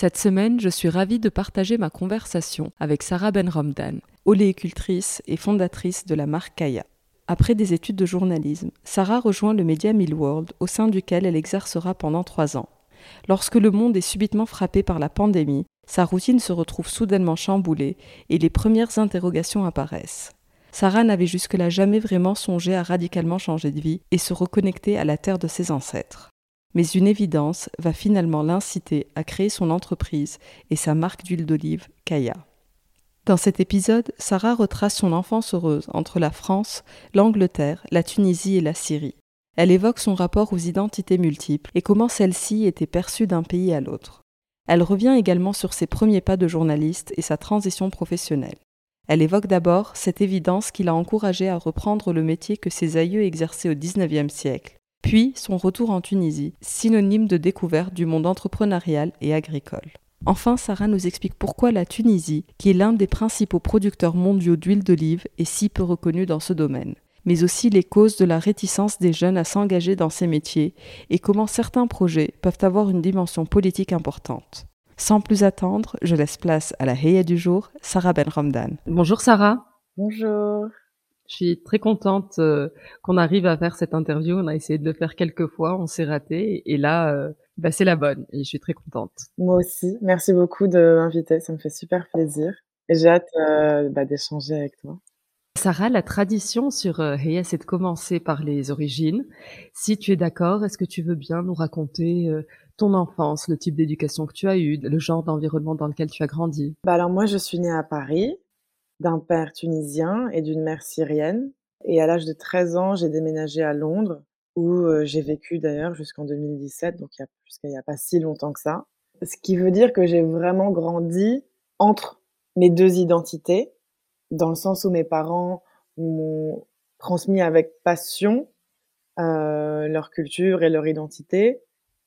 Cette semaine, je suis ravie de partager ma conversation avec Sarah Ben Romdan, oléicultrice et fondatrice de la marque Kaya. Après des études de journalisme, Sarah rejoint le média Millworld, au sein duquel elle exercera pendant trois ans. Lorsque le monde est subitement frappé par la pandémie, sa routine se retrouve soudainement chamboulée et les premières interrogations apparaissent. Sarah n'avait jusque-là jamais vraiment songé à radicalement changer de vie et se reconnecter à la terre de ses ancêtres mais une évidence va finalement l'inciter à créer son entreprise et sa marque d'huile d'olive, Kaya. Dans cet épisode, Sarah retrace son enfance heureuse entre la France, l'Angleterre, la Tunisie et la Syrie. Elle évoque son rapport aux identités multiples et comment celles-ci étaient perçues d'un pays à l'autre. Elle revient également sur ses premiers pas de journaliste et sa transition professionnelle. Elle évoque d'abord cette évidence qui l'a encouragée à reprendre le métier que ses aïeux exerçaient au XIXe siècle, puis son retour en Tunisie, synonyme de découverte du monde entrepreneurial et agricole. Enfin, Sarah nous explique pourquoi la Tunisie, qui est l'un des principaux producteurs mondiaux d'huile d'olive, est si peu reconnue dans ce domaine, mais aussi les causes de la réticence des jeunes à s'engager dans ces métiers et comment certains projets peuvent avoir une dimension politique importante. Sans plus attendre, je laisse place à la Heya du jour, Sarah Ben Ramdan. Bonjour Sarah. Bonjour. Je suis très contente euh, qu'on arrive à faire cette interview. On a essayé de le faire quelques fois, on s'est raté, et là, euh, bah, c'est la bonne. Et je suis très contente. Moi aussi. Merci beaucoup de m'inviter. Ça me fait super plaisir. Et j'ai hâte euh, bah, d'échanger avec toi. Sarah, la tradition sur Heya, c'est de commencer par les origines. Si tu es d'accord, est-ce que tu veux bien nous raconter ton enfance, le type d'éducation que tu as eu, le genre d'environnement dans lequel tu as grandi? Bah Alors moi, je suis née à Paris d'un père tunisien et d'une mère syrienne. Et à l'âge de 13 ans, j'ai déménagé à Londres, où euh, j'ai vécu d'ailleurs jusqu'en 2017, donc il n'y a, pas si longtemps que ça. Ce qui veut dire que j'ai vraiment grandi entre mes deux identités, dans le sens où mes parents m'ont transmis avec passion euh, leur culture et leur identité,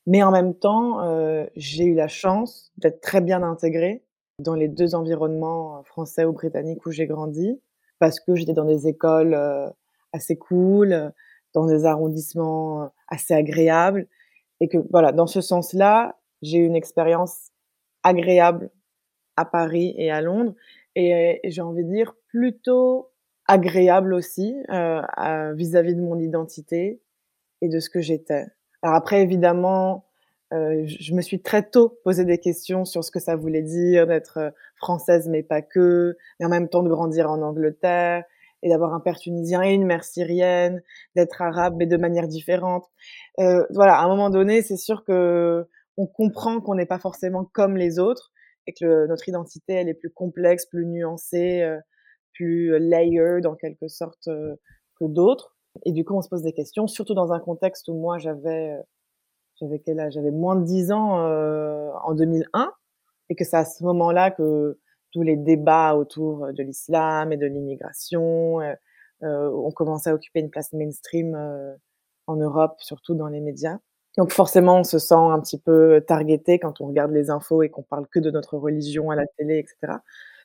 mais en même temps, euh, j'ai eu la chance d'être très bien intégrée dans les deux environnements euh, français ou britanniques où j'ai grandi, parce que j'étais dans des écoles euh, assez cool, dans des arrondissements euh, assez agréables, et que voilà, dans ce sens-là, j'ai eu une expérience agréable à Paris et à Londres, et, j'ai envie de dire plutôt agréable aussi vis-à-vis -vis de mon identité et de ce que j'étais. Alors après, évidemment, euh, je me suis très tôt posé des questions sur ce que ça voulait dire d'être euh, française mais pas que, mais en même temps de grandir en Angleterre et d'avoir un père tunisien et une mère syrienne, d'être arabe mais de manière différente. Euh, voilà, à un moment donné, c'est sûr que on comprend qu'on n'est pas forcément comme les autres et que notre identité elle est plus complexe, plus nuancée, plus layered en quelque sorte que d'autres. Et du coup, on se pose des questions, surtout dans un contexte où moi j'avais j'avais quel âge? J'avais moins de 10 ans euh, en 2001 et que c'est à ce moment-là que tous les débats autour de l'islam et de l'immigration euh, euh, ont commencé à occuper une place mainstream euh, en Europe, surtout dans les médias. Donc forcément, on se sent un petit peu targeté quand on regarde les infos et qu'on parle que de notre religion à la télé, etc.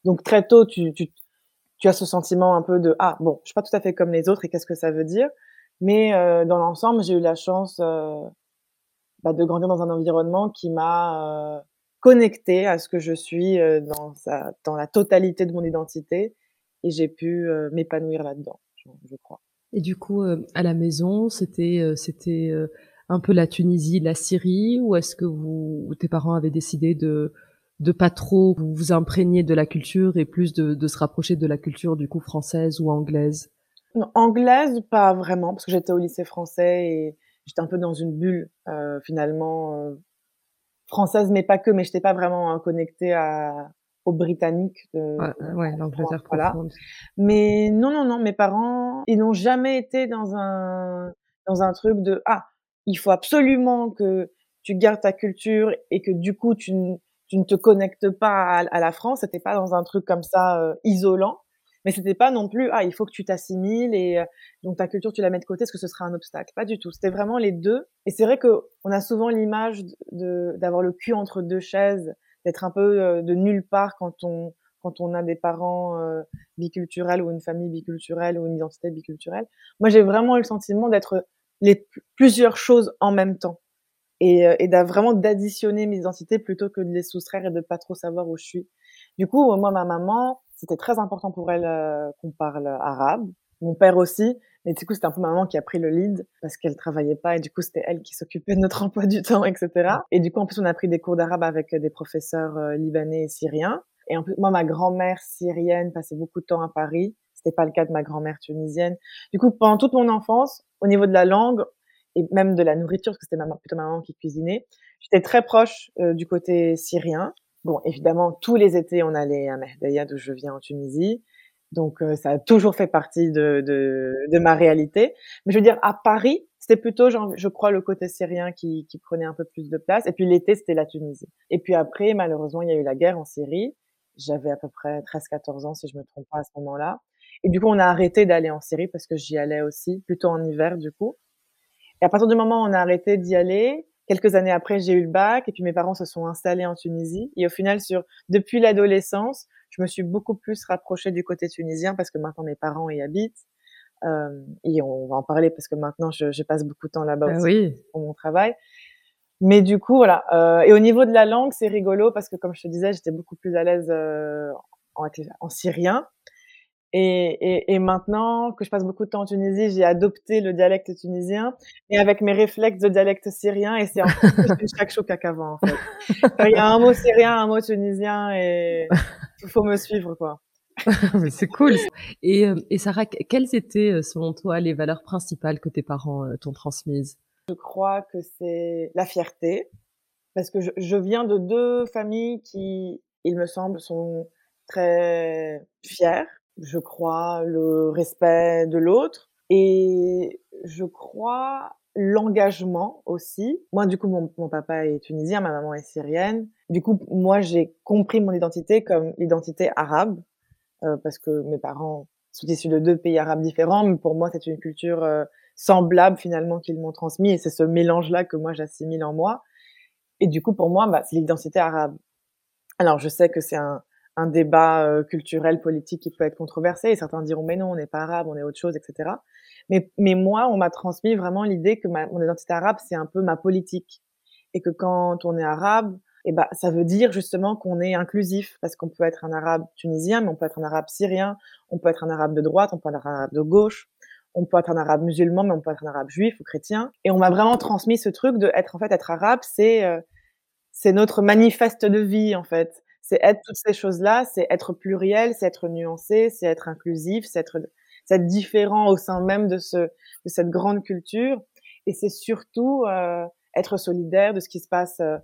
Donc très tôt, tu, tu, tu as ce sentiment un peu de ah bon, je suis pas tout à fait comme les autres et qu'est-ce que ça veut dire? Mais euh, dans l'ensemble, j'ai eu la chance bah, de grandir dans un environnement qui m'a connecté à ce que je suis dans, sa, dans la totalité de mon identité et j'ai pu m'épanouir là-dedans, je, crois. Et du coup, à la maison, c'était c'était un peu la Tunisie, la Syrie, ou est-ce que vous, tes parents avaient décidé de de pas trop vous imprégner de la culture et plus de, de se rapprocher de la culture du coup française ou anglaise? Non, Anglaise, pas vraiment, parce que j'étais au lycée français et j'étais un peu dans une bulle euh, finalement euh, française, mais pas que, mais j'étais pas vraiment hein, connectée à aux Britanniques. De, ouais, ouais l'Angleterre voilà. Mais non, non, non, mes parents, ils n'ont jamais été dans un dans un truc de ah, il faut absolument que tu gardes ta culture et que du coup tu, tu ne te connectes pas à, à la France. C'était pas dans un truc comme ça euh, isolant. Mais c'était pas non plus ah il faut que tu t'assimiles et euh, donc ta culture tu la mets de côté est-ce que ce sera un obstacle Pas du tout. C'était vraiment les deux. Et c'est vrai que on a souvent l'image de d'avoir le cul entre deux chaises, d'être un peu euh, de nulle part quand on quand on a des parents euh, biculturels ou une famille biculturelle ou une identité biculturelle. Moi j'ai vraiment eu le sentiment d'être les plusieurs choses en même temps et, et vraiment d'additionner mes identités plutôt que de les soustraire et de pas trop savoir où je suis. Du coup, moi, ma maman, c'était très important pour elle euh, qu'on parle arabe. Mon père aussi. Mais du coup, c'était un peu ma maman qui a pris le lead parce qu'elle travaillait pas et du coup, c'était elle qui s'occupait de notre emploi du temps, etc. Et du coup, en plus, on a pris des cours d'arabe avec des professeurs euh, libanais et syriens. Et en plus, moi, ma grand-mère syrienne passait beaucoup de temps à Paris. C'était pas le cas de ma grand-mère tunisienne. Du coup, pendant toute mon enfance, au niveau de la langue et même de la nourriture, parce que c'était plutôt ma maman qui cuisinait, j'étais très proche euh, du côté syrien. Bon, évidemment, tous les étés, on allait à Mehdaïa, d'où je viens en Tunisie. Donc, euh, ça a toujours fait partie de, de, de, ma réalité. Mais je veux dire, à Paris, c'était plutôt, je crois, le côté syrien qui, qui prenait un peu plus de place. Et puis l'été, c'était la Tunisie. Et puis après, malheureusement, il y a eu la guerre en Syrie. J'avais à peu près 13-14 ans, si je me trompe pas, à ce moment-là. Et du coup, on a arrêté d'aller en Syrie parce que j'y allais aussi, plutôt en hiver, du coup. Et à partir du moment où on a arrêté d'y aller, Quelques années après, j'ai eu le bac et puis mes parents se sont installés en Tunisie. Et au final, sur depuis l'adolescence, je me suis beaucoup plus rapprochée du côté tunisien parce que maintenant mes parents y habitent. Euh, et on va en parler parce que maintenant je, je passe beaucoup de temps là-bas oui. pour mon travail. Mais du coup, voilà. Euh, et au niveau de la langue, c'est rigolo parce que comme je te disais, j'étais beaucoup plus à l'aise euh, en, en, syrien. Et, et, et, maintenant que je passe beaucoup de temps en Tunisie, j'ai adopté le dialecte tunisien, et avec mes réflexes de dialecte syrien, et c'est encore plus chaque chaud qu'avant, en fait. Il y a un mot syrien, un mot tunisien, et il faut me suivre, quoi. Mais c'est cool. Et, euh, et Sarah, quelles étaient, euh, selon toi, les valeurs principales que tes parents euh, t'ont transmises? Je crois que c'est la fierté, parce que je, je viens de deux familles qui, il me semble, sont très fières je crois le respect de l'autre et je crois l'engagement aussi. Moi, du coup, mon, papa est tunisien, ma maman est syrienne. Du coup, moi, j'ai compris mon identité comme l'identité arabe, euh, parce que mes parents sont issus de deux pays arabes différents, mais pour moi, c'est une culture euh, semblable finalement qu'ils m'ont transmis, et c'est ce mélange-là que moi j'assimile en moi. Et du coup, pour moi, bah, c'est l'identité arabe. Alors, je sais que c'est un, un débat euh, culturel, politique qui peut être controversé. Et certains diront, mais non, on n'est pas arabe, on est autre chose, etc. Mais, mais moi, on m'a transmis vraiment l'idée que ma, mon identité arabe, c'est un peu ma politique. Et que quand on est arabe, eh ben, ça veut dire justement qu'on est inclusif, parce qu'on peut être un arabe tunisien, mais on peut être un arabe syrien, on peut être un arabe de droite, on peut être un arabe de gauche, on peut être un arabe musulman, mais on peut être un arabe juif ou chrétien. Et on m'a vraiment transmis ce truc de être, en fait, être arabe, c'est, euh, c'est notre manifeste de vie, en fait c'est être toutes ces choses-là, c'est être pluriel, c'est être nuancé, c'est être inclusif, c'est être, être différent au sein même de ce, de cette grande culture. Et c'est surtout euh, être solidaire de ce qui se passe euh,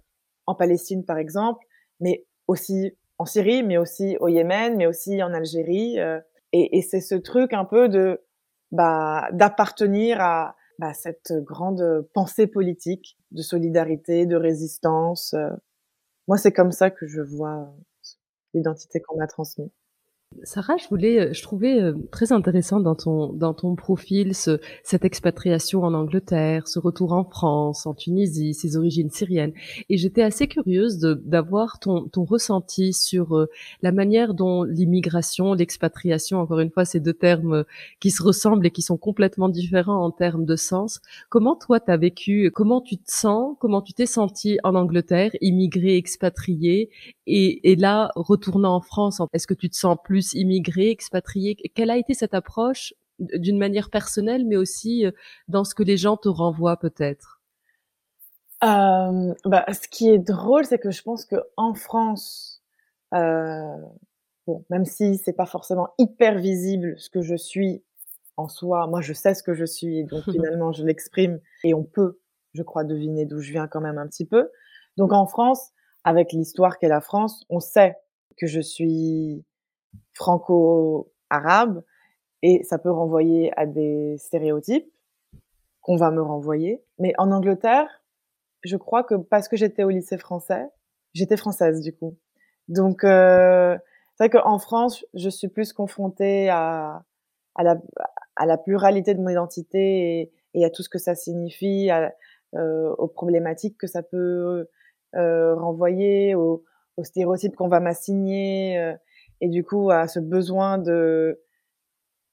en Palestine, par exemple, mais aussi en Syrie, mais aussi au Yémen, mais aussi en Algérie. Euh, et, et c'est ce truc un peu de bah, d'appartenir à bah, cette grande pensée politique de solidarité, de résistance. Moi, c'est comme ça que je vois l'identité qu'on m'a transmise. Sarah, je voulais, euh, je trouvais euh, très intéressant dans ton dans ton profil ce, cette expatriation en Angleterre, ce retour en France, en Tunisie, ses origines syriennes, et j'étais assez curieuse d'avoir ton ton ressenti sur euh, la manière dont l'immigration, l'expatriation, encore une fois, ces deux termes qui se ressemblent et qui sont complètement différents en termes de sens. Comment toi t'as vécu Comment tu te sens Comment tu t'es senti en Angleterre, immigré, expatrié, et, et là retournant en France Est-ce que tu te sens plus immigrés, expatriés Quelle a été cette approche d'une manière personnelle, mais aussi euh, dans ce que les gens te renvoient peut-être? Euh, bah, Ce qui est drôle, c'est que je pense que en France, euh, bon, même si c'est pas forcément hyper visible ce que je suis en soi, moi je sais ce que je suis, et donc finalement je l'exprime, et on peut, je crois, deviner d'où je viens quand même un petit peu. Donc en France, avec l'histoire qu'est la France, on sait que je suis franco-arabe et ça peut renvoyer à des stéréotypes qu'on va me renvoyer. Mais en Angleterre, je crois que parce que j'étais au lycée français, j'étais française du coup. Donc euh, c'est vrai qu'en France, je suis plus confrontée à, à, la, à la pluralité de mon identité et, à tout ce que ça signifie, à, euh, aux problématiques que ça peut euh, renvoyer, aux, aux stéréotypes qu'on va m'assigner. Euh, et du coup à ce besoin de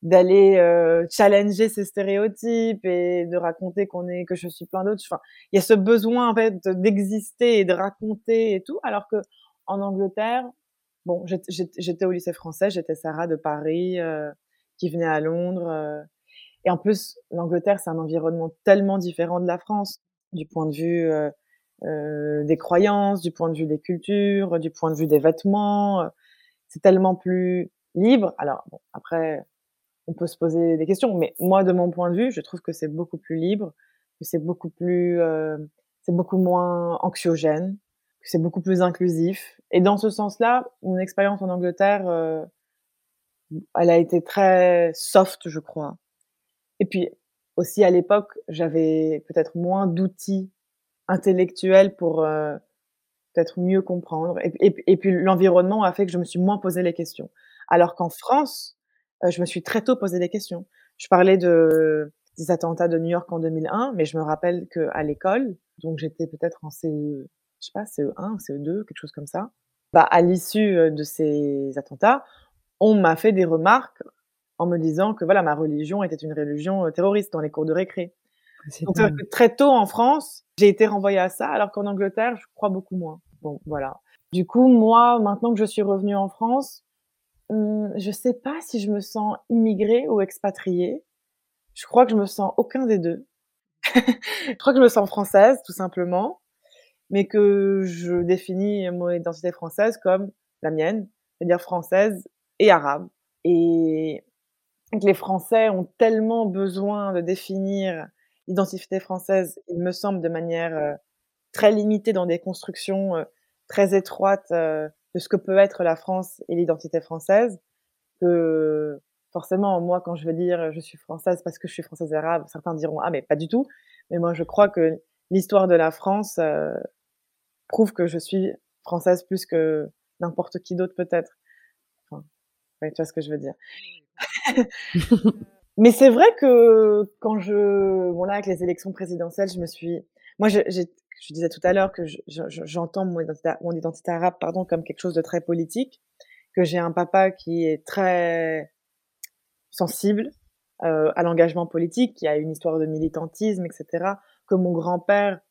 d'aller euh, challenger ces stéréotypes et de raconter qu'on est que je suis plein d'autres enfin il y a ce besoin en fait d'exister et de raconter et tout alors que en Angleterre bon j'étais au lycée français j'étais Sarah de Paris euh, qui venait à Londres euh, et en plus l'Angleterre c'est un environnement tellement différent de la France du point de vue euh, euh des croyances du point de vue des cultures du point de vue des vêtements c'est tellement plus libre. Alors bon, après, on peut se poser des questions, mais moi, de mon point de vue, je trouve que c'est beaucoup plus libre, que c'est beaucoup plus, euh, c'est beaucoup moins anxiogène, que c'est beaucoup plus inclusif. Et dans ce sens-là, mon expérience en Angleterre, euh, elle a été très soft, je crois. Et puis aussi à l'époque, j'avais peut-être moins d'outils intellectuels pour euh, peut-être mieux comprendre. Et, puis l'environnement a fait que je me suis moins posé les questions. Alors qu'en France, euh, je me suis très tôt posé des questions. Je parlais de des attentats de New York en 2001, mais je me rappelle que à l'école, donc j'étais peut-être en CE, je sais pas, CE1, CE2, quelque chose comme ça. Bah, à l'issue euh, de ces attentats, on m'a fait des remarques en me disant que voilà, ma religion était une religion terroriste dans les cours de récré. Donc très tôt en France, j'ai été renvoyée à ça, alors qu'en Angleterre, je crois beaucoup moins. Bon, voilà. Du coup, moi, maintenant que je suis revenue en France, hum, je sais pas si je me sens immigrée ou expatriée. Je crois que je me sens aucun des deux. je crois que je me sens française, tout simplement, mais que je définis mon identité française comme la mienne, c'est-à-dire française et arabe. Et que les Français ont tellement besoin de définir l'identité française, il me semble, de manière euh, très limitée dans des constructions euh, très étroites euh, de ce que peut être la France et l'identité française, que forcément, moi, quand je veux dire je suis française parce que je suis française arabe, certains diront ah mais pas du tout. Mais moi, je crois que l'histoire de la France prouve que je suis française plus que n'importe qui d'autre peut-être. Enfin, tu vois ce que je veux dire. Mais c'est vrai que quand je, bon là, avec les élections présidentielles, je me suis, moi, je, je disais tout à l'heure que j'entends mon identité, mon identité arabe, pardon, comme quelque chose de très politique, que j'ai un papa qui est très sensible euh, à l'engagement politique, qui a une histoire de militantisme, etc., que mon grand-père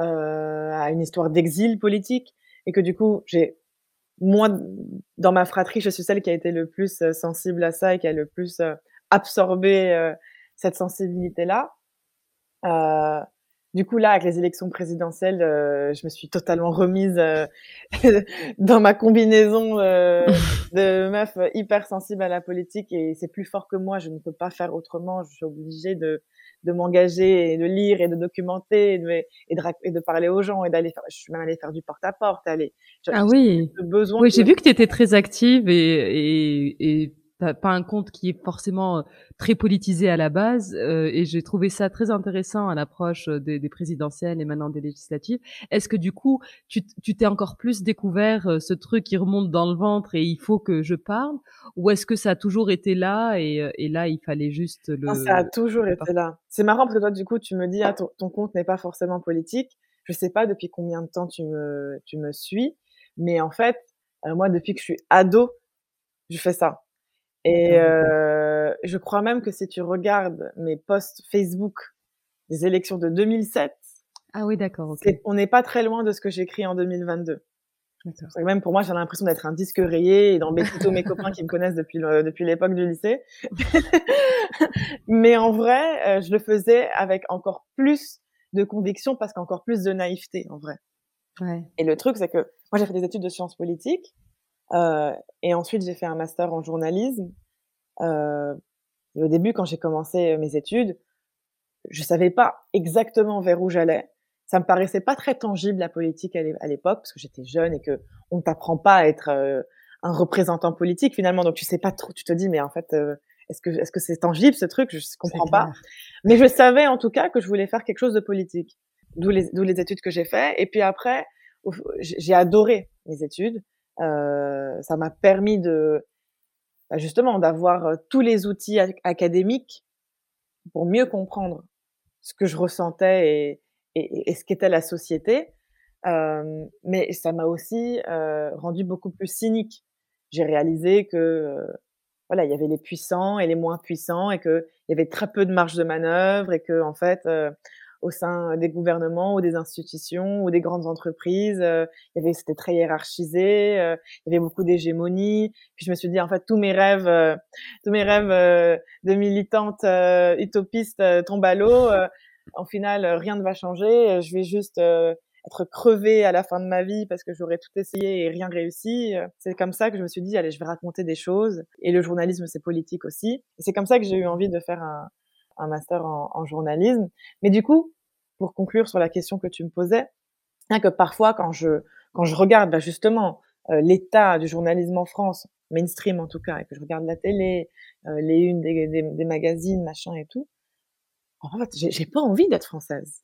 euh, a une histoire d'exil politique, et que du coup, j'ai moi, dans ma fratrie, je suis celle qui a été le plus euh, sensible à ça et qui a le plus euh, absorber euh, cette sensibilité-là. Euh, du coup, là, avec les élections présidentielles, euh, je me suis totalement remise dans ma combinaison de meuf hyper sensible à la politique et c'est plus fort que moi. Je ne peux pas faire autrement. Je suis obligée de, de m'engager et de lire et de documenter et de, et de, et de parler aux gens et d'aller faire. Je suis même allée faire du porte-à-porte. Aller. Ah oui. Oui, j'ai vu que tu étais très active et, et, et pas un compte qui est forcément très politisé à la base, et j'ai trouvé ça très intéressant à l'approche des, des, présidentielles et maintenant des législatives. Est-ce que du coup, tu t'es encore plus découvert ce truc qui remonte dans le ventre et il faut que je parle, ou est-ce que ça a toujours été là et, et là il fallait juste le. Non, ça a toujours été là. C'est marrant parce que toi, du coup, tu me dis, ah, ton, ton compte n'est pas forcément politique. Je sais pas depuis combien de temps tu me, tu me suis, mais en fait, moi, depuis que je suis ado, je fais ça. Et euh, je crois même que si tu regardes mes posts Facebook des élections de 2007, ah oui, d'accord. On n'est pas très loin de ce que j'écris en 2022. Même pour moi, j'ai l'impression d'être un disque rayé et d'embêter tous mes copains qui me connaissent depuis depuis l'époque du lycée. Mais en vrai, euh, je le faisais avec encore plus de conviction parce qu'encore plus de naïveté, en vrai. Ouais. Et le truc, c'est que moi, j'ai fait des études de sciences politiques et ensuite, j'ai fait un master en journalisme. Euh, et au début, quand j'ai commencé mes études, je savais pas exactement vers où j'allais. Ça me paraissait pas très tangible la politique à l'époque parce que j'étais jeune et que on t'apprend pas à être euh, un représentant politique finalement. Donc tu sais pas trop. Tu te dis mais en fait, euh, est-ce que est-ce que c'est tangible ce truc? Je comprends pas. Mais je savais en tout cas que je voulais faire quelque chose de politique. D'où les d'où les études que j'ai fait. Et puis après, j'ai adoré mes études. Euh, ça m'a permis de bah, justement d'avoir euh, tous les outils académiques pour mieux comprendre ce que je ressentais et, ce qu'était la société. Euh, mais ça m'a aussi euh, rendu beaucoup plus cynique. J'ai réalisé que voilà, il y avait les puissants et les moins puissants et que il y avait très peu de marge de manœuvre et que en fait au sein des gouvernements ou des institutions ou des grandes entreprises. Euh, il y avait, c'était très hiérarchisé. Euh, il y avait beaucoup d'hégémonie. Puis je me suis dit, en fait, tous mes rêves, euh, tous mes rêves de militante utopiste tombent à l'eau. en final, rien ne va changer. Je vais juste être crevée à la fin de ma vie parce que j'aurais tout essayé et rien réussi. C'est comme ça que je me suis dit, allez, je vais raconter des choses. Et le journalisme, c'est politique aussi. C'est comme ça que j'ai eu envie de faire un, un master en, journalisme. Mais du coup, pour conclure sur la question que tu me posais, hein, que parfois quand je quand je regarde bah, justement euh, l'état du journalisme en France, mainstream en tout cas, et que je regarde la télé, euh, les unes des, magazines, machin et tout, en fait, j'ai pas envie d'être française.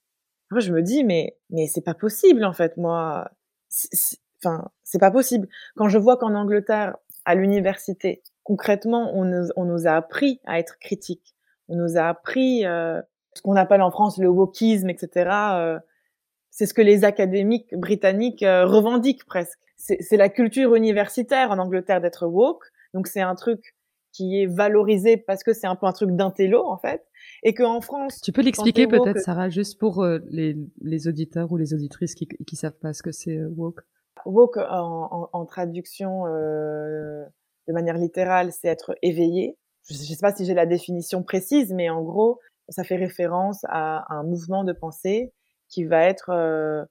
Moi, je me dis mais mais c'est pas possible en fait, moi. Enfin, c'est pas possible. Quand je vois qu'en Angleterre, à l'université, concrètement, on nous, on nous a appris à être critique on nous a appris euh, ce qu'on appelle en France le wokisme, etc. Euh, c'est ce que les académiques britanniques euh, revendiquent presque. C'est la culture universitaire en Angleterre d'être woke. Donc c'est un truc qui est valorisé parce que c'est un peu un truc d'intello en fait et qu'en France tu peux l'expliquer peut-être Sarah juste pour les, les, auditeurs ou les auditrices qui qui savent pas ce que c'est woke? Woke en, en, en traduction euh, de manière littérale c'est être éveillé je ne sais pas si j'ai la définition précise, mais en gros, ça fait référence à un mouvement de pensée qui va être euh,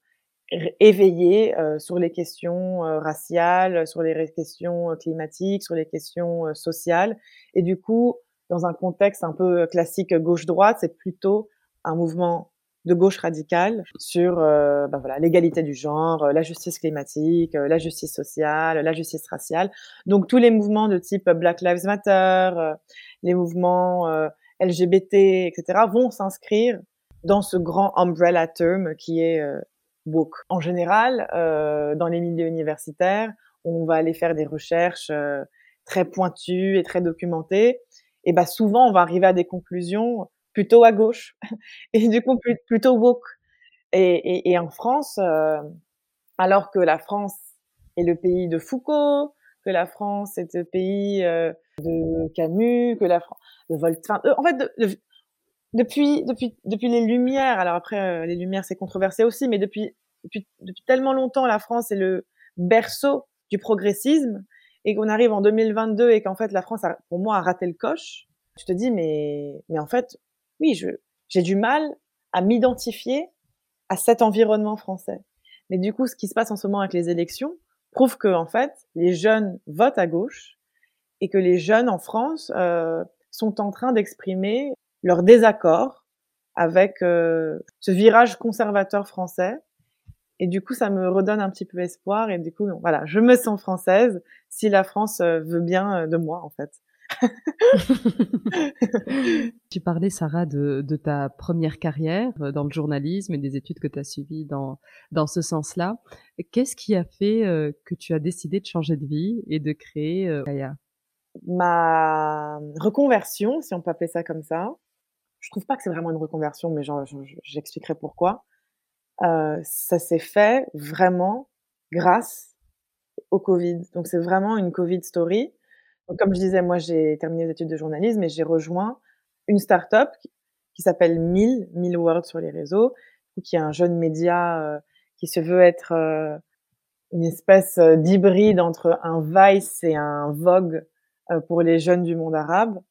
éveillé euh, sur les questions euh, raciales, sur les questions climatiques, sur les questions sociales. Et du coup, dans un contexte un peu classique gauche-droite, c'est plutôt un mouvement de gauche radicale sur euh, ben voilà l'égalité du genre, la justice climatique, la justice sociale, la justice raciale. Donc tous les mouvements de type Black Lives Matter, euh, les mouvements euh, LGBT, etc. vont s'inscrire dans ce grand umbrella term qui est woke. En général, dans les milieux universitaires, on va aller faire des recherches très pointues et très documentées. Et ben souvent, on va arriver à des conclusions plutôt à gauche et du coup plutôt woke. Et, et, et en France, euh, alors que la France est le pays de Foucault, que la France est le pays euh, de Camus, que la France de Voltaire. Euh, en fait, depuis depuis depuis les Lumières. Alors après, les Lumières c'est controversé aussi, mais depuis, depuis depuis tellement longtemps, la France est le berceau du progressisme et qu'on arrive en 2022 et qu'en fait la France, a, pour moi, a raté le coche. Tu te dis mais mais en fait oui, j'ai du mal à m'identifier à cet environnement français. Mais du coup, ce qui se passe en ce moment avec les élections prouve que, en fait, les jeunes votent à gauche et que les jeunes en France euh, sont en train d'exprimer leur désaccord avec euh, ce virage conservateur français Et du coup, ça me redonne un petit peu espoir. Et du coup, voilà, je me sens française si la France veut bien de moi, en fait. tu parlais, Sarah, de, ta première carrière euh, dans le journalisme et des études que tu as suivies dans, dans ce sens-là. Qu'est-ce qui a fait euh, que tu as décidé de changer de vie et de créer euh, Kaya Ma reconversion, si on peut appeler ça comme ça, je trouve pas que c'est vraiment une reconversion, mais j'expliquerai pourquoi. Euh, ça s'est fait vraiment grâce au Covid. Donc c'est vraiment une Covid story comme je disais, moi, j'ai terminé les études de journalisme et j'ai rejoint une start-up qui, s'appelle Mill, Mill World sur les réseaux, qui est un jeune média euh, qui se veut être euh, une espèce euh, d'hybride entre un Vice et un Vogue pour les jeunes du monde arabe.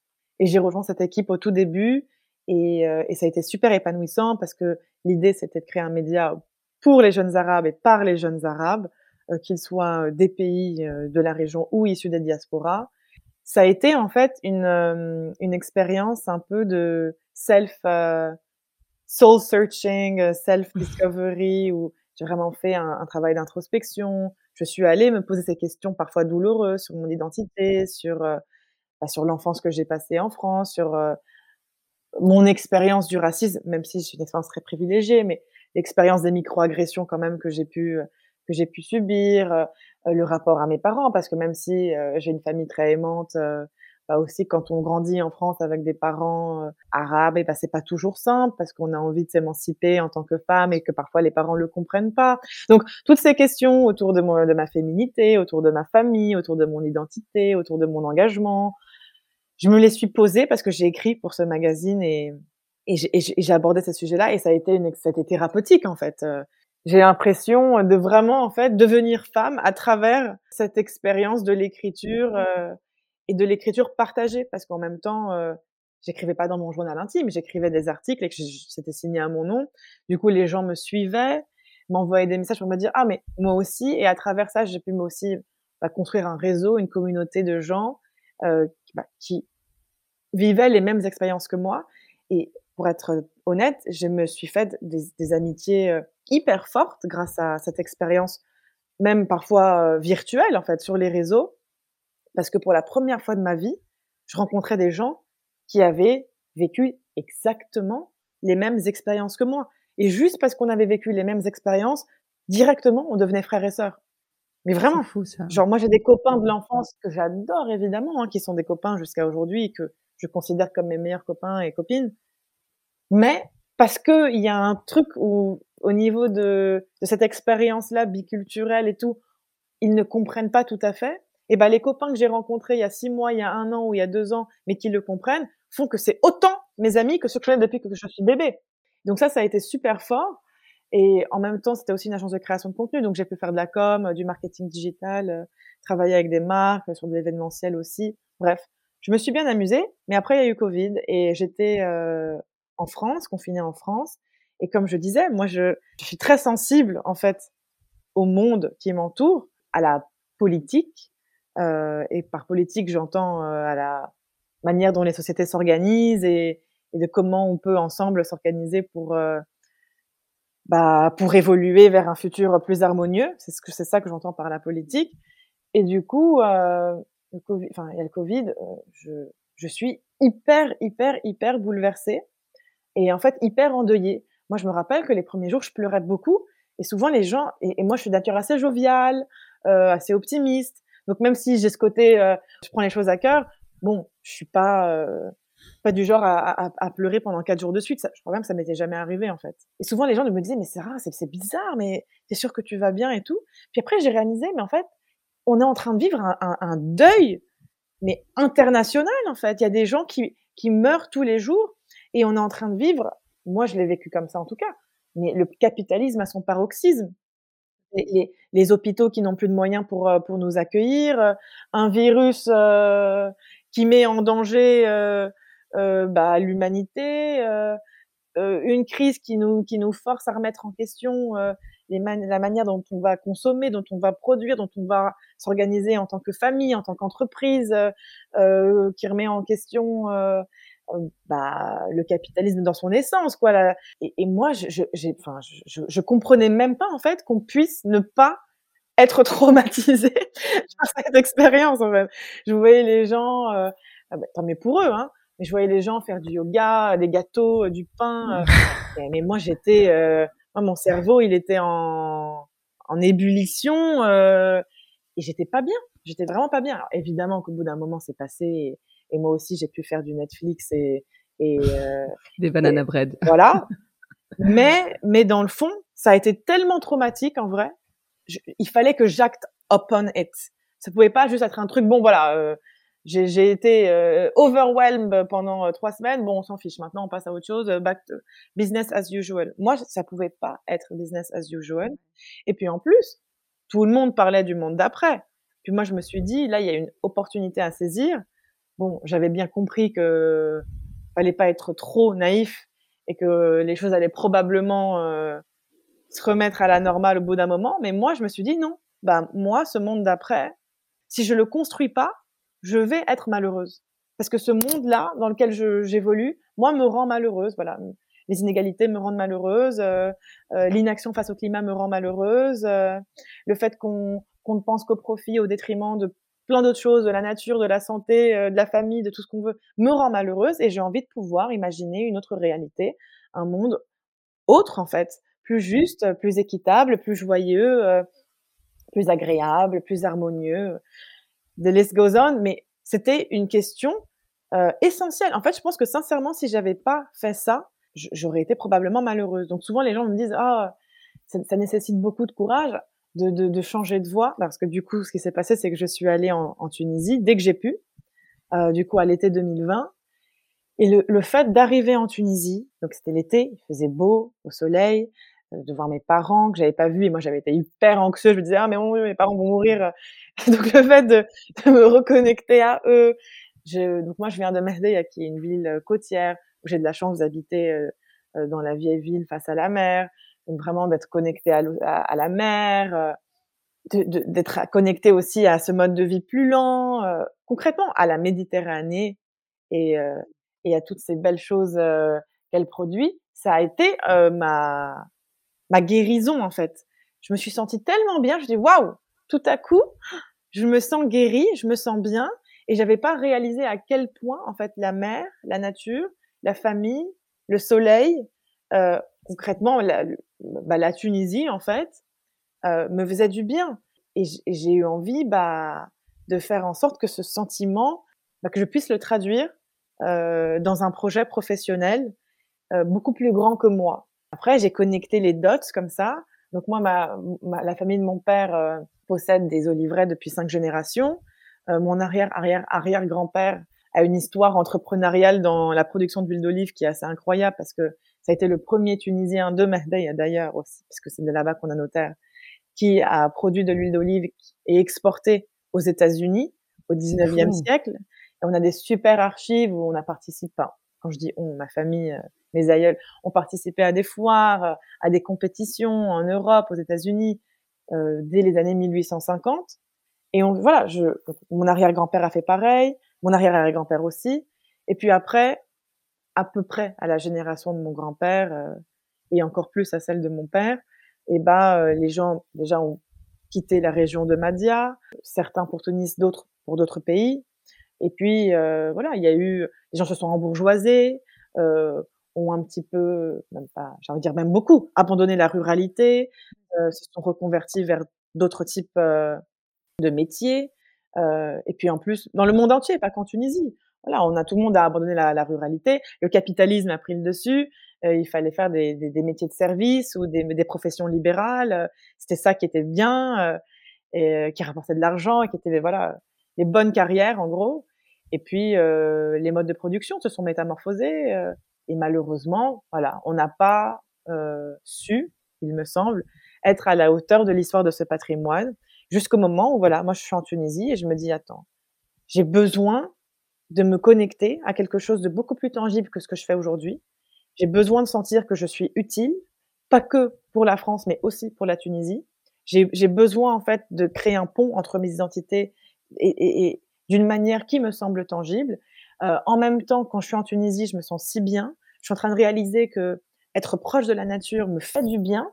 Et j'ai rejoint cette équipe au tout début et, et ça a été super épanouissant parce que l'idée, c'était de créer un média pour les jeunes arabes et par les jeunes arabes, qu'ils soient des pays de la région ou issus des diasporas ça a été en fait une, euh, une expérience un peu de self euh, soul searching, euh, self discovery où j'ai vraiment fait un, un travail d'introspection. Je suis allée me poser ces questions parfois douloureuses sur mon identité, sur bah, sur l'enfance que j'ai passée en France, sur mon expérience du racisme, même si c'est une expérience très privilégiée, mais l'expérience des microagressions quand même que j'ai pu que j'ai pu subir, euh, le rapport à mes parents, parce que même si euh, j'ai une famille très aimante, euh, bah aussi quand on grandit en France avec des parents arabes, et bah c'est pas toujours simple parce qu'on a envie de s'émanciper en tant que femme et que parfois les parents le comprennent pas. Donc toutes ces questions autour de moi, de ma féminité, autour de ma famille, autour de mon identité, autour de mon engagement, je me les suis posées parce que j'ai écrit pour ce magazine et et j'ai abordé ce sujet-là et ça a été une ça a été thérapeutique en fait j'ai l'impression de vraiment en fait devenir femme à travers cette expérience de l'écriture euh, et de l'écriture partagée. Parce qu'en même temps euh, j'écrivais pas dans mon journal intime j'écrivais des articles et que c'était signé à mon nom. Du coup les gens me suivaient m'envoyaient des messages pour me dire ah mais moi aussi. Et à travers ça j'ai pu moi aussi bah, construire un réseau une communauté de gens euh, bah, qui vivaient les mêmes expériences que moi. Et pour être honnête, je me suis fait des, des amitiés euh, hyper fortes grâce à cette expérience, même parfois euh, virtuelle en fait, sur les réseaux, parce que pour la première fois de ma vie, je rencontrais des gens qui avaient vécu exactement les mêmes expériences que moi. Et juste parce qu'on avait vécu les mêmes expériences, directement, on devenait frères et sœurs. Mais vraiment, fou, ça. genre moi j'ai des copains de l'enfance que j'adore évidemment, hein, qui sont des copains jusqu'à aujourd'hui que je considère comme mes meilleurs copains et copines mais parce que il y a un truc où au niveau de, cette expérience-là biculturelle et tout, ils ne comprennent pas tout à fait. Et ben les copains que j'ai rencontrés il y a six mois, il y a un an ou il y a deux ans, mais qui le comprennent, font que c'est autant mes amis que ceux que je connais depuis que je suis bébé. Donc ça, ça a été super fort. Et en même temps, c'était aussi une agence de création de contenu, donc j'ai pu faire de la com, du marketing digital, euh, travailler avec des marques, sur de l'événementiel aussi. Bref, je me suis bien amusée. Mais après, il y a eu Covid et j'étais euh, en France, confinée en France. Et comme je disais, moi, je, suis très sensible, en fait, au monde qui m'entoure, à la politique. Euh, et par politique, j'entends euh, à la manière dont les sociétés s'organisent et, de comment on peut ensemble s'organiser pour euh, bah, pour évoluer vers un futur plus harmonieux. C'est ce que c'est ça que j'entends par la politique. Et du coup, le COVID, enfin, il y a le Covid. je je suis hyper hyper hyper bouleversée et en fait hyper endeuillée. Moi, je me rappelle que les premiers jours, je pleurais beaucoup. Et souvent, les gens, et, moi, je suis nature assez joviale, euh, assez optimiste. Donc, même si j'ai ce côté, euh, je prends les choses à cœur, bon, je suis pas, euh, pas du genre à, pleurer pendant quatre jours de suite. Je crois même que ça m'était jamais arrivé, en fait. Et souvent, les gens me disaient, mais c'est rare, c'est bizarre, mais t'es sûr que tu vas bien et tout. Puis après, j'ai réalisé, mais en fait, on est en train de vivre un, un, un deuil, mais international, en fait. Il y a des gens qui, qui meurent tous les jours et on est en train de vivre, moi je l'ai vécu comme ça en tout cas, mais le capitalisme a son paroxysme. Les, hôpitaux qui n'ont plus de moyens pour, euh, pour nous accueillir, euh, un virus euh, qui met en danger euh, euh, bah, l'humanité, une crise qui nous, qui nous force à remettre en question les la manière dont on va consommer, dont on va produire, dont on va s'organiser en tant que famille, en tant qu'entreprise, qui remet en question bah, le capitalisme dans son essence, quoi. Là. Et, et, moi, je, je, enfin, je, je, comprenais même pas en fait qu'on puisse ne pas être traumatisé par cette expérience. En fait, je voyais les gens, euh, ah bah, tant mieux pour eux, hein. Mais je voyais les gens faire du yoga, des gâteaux, du pain. Euh, mais moi, j'étais, euh, mon cerveau, il était en, en ébullition euh, et j'étais pas bien. J'étais vraiment pas bien. Alors, évidemment qu'au bout d'un moment, c'est passé. Et moi aussi, j'ai pu faire du Netflix et, et euh, des banana bread. Voilà. mais, mais dans le fond, ça a été tellement traumatique en vrai. il fallait que j'acte upon it. Ça pouvait pas juste être un truc. Bon, voilà. Euh, j'ai été euh, overwhelmed pendant euh, trois semaines. Bon, on s'en fiche. Maintenant, on passe à autre chose. Back to business as usual. Moi, ça pouvait pas être business as usual. Et puis en plus, tout le monde parlait du monde d'après. Puis moi, je me suis dit, là, il y a une opportunité à saisir bon, j'avais bien compris que fallait pas être trop naïf et que les choses allaient probablement euh, se remettre à la normale au bout d'un moment. Mais moi, je me suis dit non. Bah moi, ce monde d'après, si je le construis pas, je vais être malheureuse. Parce que ce monde-là, dans lequel j'évolue, moi, me rend malheureuse. Voilà, les inégalités me rendent malheureuse, euh, euh, l'inaction face au climat me rend malheureuse, le fait qu'on qu'on ne pense qu'au profit au détriment de plein d'autres choses, de la nature, de la santé, euh, de la famille, de tout ce qu'on veut, me rend malheureuse et j'ai envie de pouvoir imaginer une autre réalité, un monde autre en fait, plus juste, plus équitable, plus joyeux, euh, plus agréable, plus harmonieux. The list goes on, mais c'était une question euh, essentielle. En fait, je pense que sincèrement, si j'avais pas fait ça, j'aurais été probablement malheureuse. Donc souvent, les gens me disent ah, ça nécessite beaucoup de courage de, de, de, changer de voie parce que du coup, ce qui s'est passé, c'est que je suis allée en, en Tunisie dès que j'ai pu, euh, du coup à l'été 2020. Et le, le fait d'arriver en Tunisie, donc c'était l'été, il faisait beau, au soleil, euh, de voir mes parents que j'avais pas vus et moi j'avais été hyper anxieuse. Je me disais ah mais mon mes parents vont mourir. donc le fait de, de, me reconnecter à eux. Je, donc moi je viens de Mehdeya qui est une ville euh, côtière où j'ai de la chance d'habiter euh, euh, dans la vieille ville face à la mer donc vraiment d'être connecté à, la mer, euh, d'être connecté aussi à ce mode de vie plus lent, euh, concrètement à la Méditerranée et, euh, et à toutes ces belles choses qu'elle produit. Ça a été ma ma guérison en fait. Je me suis sentie tellement bien, je dis waouh, tout à coup, je me sens guérie, je me sens bien et j'avais pas réalisé à quel point en fait la mer, la nature, la famille, le soleil, concrètement bah, la Tunisie en fait euh, me faisait du bien et j'ai eu envie bah, de faire en sorte que ce sentiment bah, que je puisse le traduire euh, dans un projet professionnel euh, beaucoup plus grand que moi. Après j'ai connecté les dots comme ça. Donc moi ma, la famille de mon père euh, possède des oliveraies depuis cinq générations. Euh, mon arrière arrière arrière grand-père a une histoire entrepreneuriale dans la production d'huile d'olive qui est assez incroyable parce que ça a été le premier Tunisien de Mehdeï d'ailleurs aussi, puisque c'est de là-bas qu'on a nos terres, qui a produit de l'huile d'olive et exporté aux États-Unis au 19e siècle. Et on a des super archives où on a participé, quand je dis on, ma famille, euh, mes aïeuls, ont participé à des foires, euh, à des compétitions en Europe, aux États-Unis, euh, dès les années 1850. Et on, voilà, je, mon arrière-grand-père a fait pareil, mon arrière-arrière-grand-père aussi. Et puis après, à peu près à la génération de mon grand-père euh, et encore plus à celle de mon père, et bah les gens déjà ont quitté la région de Madia, certains pour Tunis, d'autres pour d'autres pays. Et puis euh, voilà, il y a eu les gens se sont embourgeoisés, euh, ont un petit peu, même pas, j'ai envie de dire même beaucoup, abandonné la ruralité, euh, se sont reconvertis vers d'autres types de métiers. et puis en plus, dans le monde entier, pas qu'en Tunisie voilà, on a tout le monde a abandonné la, ruralité, le capitalisme a pris le dessus, euh, il fallait faire des, des, des, métiers de service ou des, des professions libérales. Euh, c'était ça qui était bien euh, et qui rapportait de l'argent et qui était voilà les bonnes carrières en gros. Et puis les modes de production se sont métamorphosés et malheureusement, voilà, on n'a pas su, il me semble, être à la hauteur de l'histoire de ce patrimoine jusqu'au moment où voilà, moi je suis en Tunisie et je me dis attends, j'ai besoin de me connecter à quelque chose de beaucoup plus tangible que ce que je fais aujourd'hui. J'ai besoin de sentir que je suis utile, pas que pour la France, mais aussi pour la Tunisie. J'ai besoin en fait de créer un pont entre mes identités et, d'une manière qui me semble tangible. Euh, en même temps, quand je suis en Tunisie, je me sens si bien. Je suis en train de réaliser que être proche de la nature me fait du bien.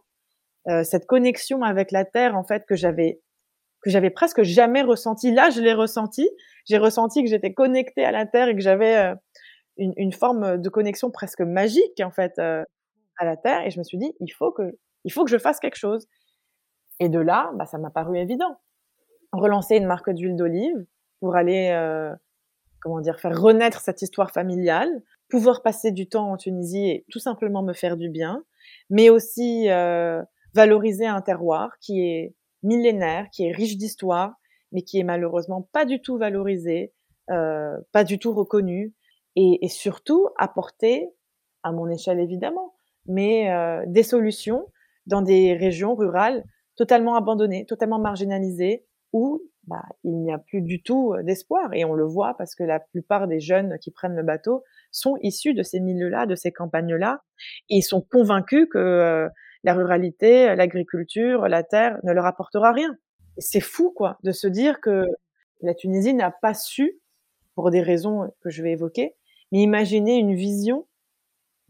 Euh, cette connexion avec la terre, en fait, que j'avais que j'avais presque jamais ressenti. Là, je l'ai ressenti. J'ai ressenti que j'étais connectée à la terre et que j'avais euh, une, forme de connexion presque magique, en fait, euh, à la terre. Et je me suis dit, il faut que, il faut que je fasse quelque chose. Et de là, bah, ça m'a paru évident. Relancer une marque d'huile d'olive pour aller, euh, comment dire, faire renaître cette histoire familiale, pouvoir passer du temps en Tunisie et tout simplement me faire du bien, mais aussi euh, valoriser un terroir qui est millénaire, qui est riche d'histoire, mais qui est malheureusement pas du tout valorisé, euh, pas du tout reconnu, et, et, surtout apporter, à mon échelle évidemment, mais euh, des solutions dans des régions rurales totalement abandonnées, totalement marginalisées, où bah, il n'y a plus du tout euh, d'espoir. Et on le voit parce que la plupart des jeunes qui prennent le bateau sont issus de ces milieux-là, de ces campagnes-là, et ils sont convaincus que euh, la ruralité, l'agriculture, la terre ne leur apportera rien. C'est fou, quoi, de se dire que la Tunisie n'a pas su, pour des raisons que je vais évoquer, mais imaginer une vision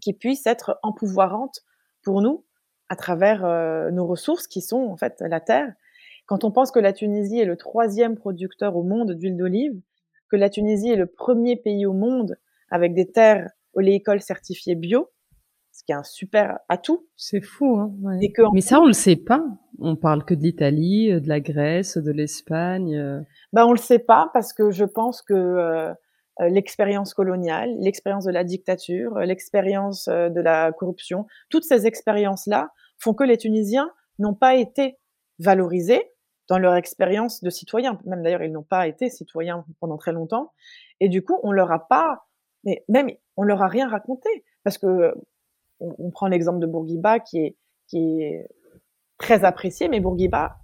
qui puisse être empouvoirante pour nous à travers euh, nos ressources qui sont en fait la terre. Quand on pense que la Tunisie est le troisième producteur au monde d'huile d'olive, que la Tunisie est le premier pays au monde avec des terres oléicoles certifiées bio, qui est un super atout. C'est fou, hein. Mais ça, on le sait pas. On parle que de l'Italie, euh, de la Grèce, de l'Espagne. Ben, on le sait pas parce que je pense que euh, l'expérience coloniale, l'expérience de la dictature, l'expérience de la corruption, toutes ces expériences-là font que les Tunisiens n'ont pas été valorisés dans leur expérience de citoyens. Même d'ailleurs, ils n'ont pas été citoyens pendant très longtemps. Et du coup, on leur a pas, mais même, on leur a rien raconté. Parce que on, prend l'exemple de Bourguiba qui est, qui est très apprécié, mais Bourguiba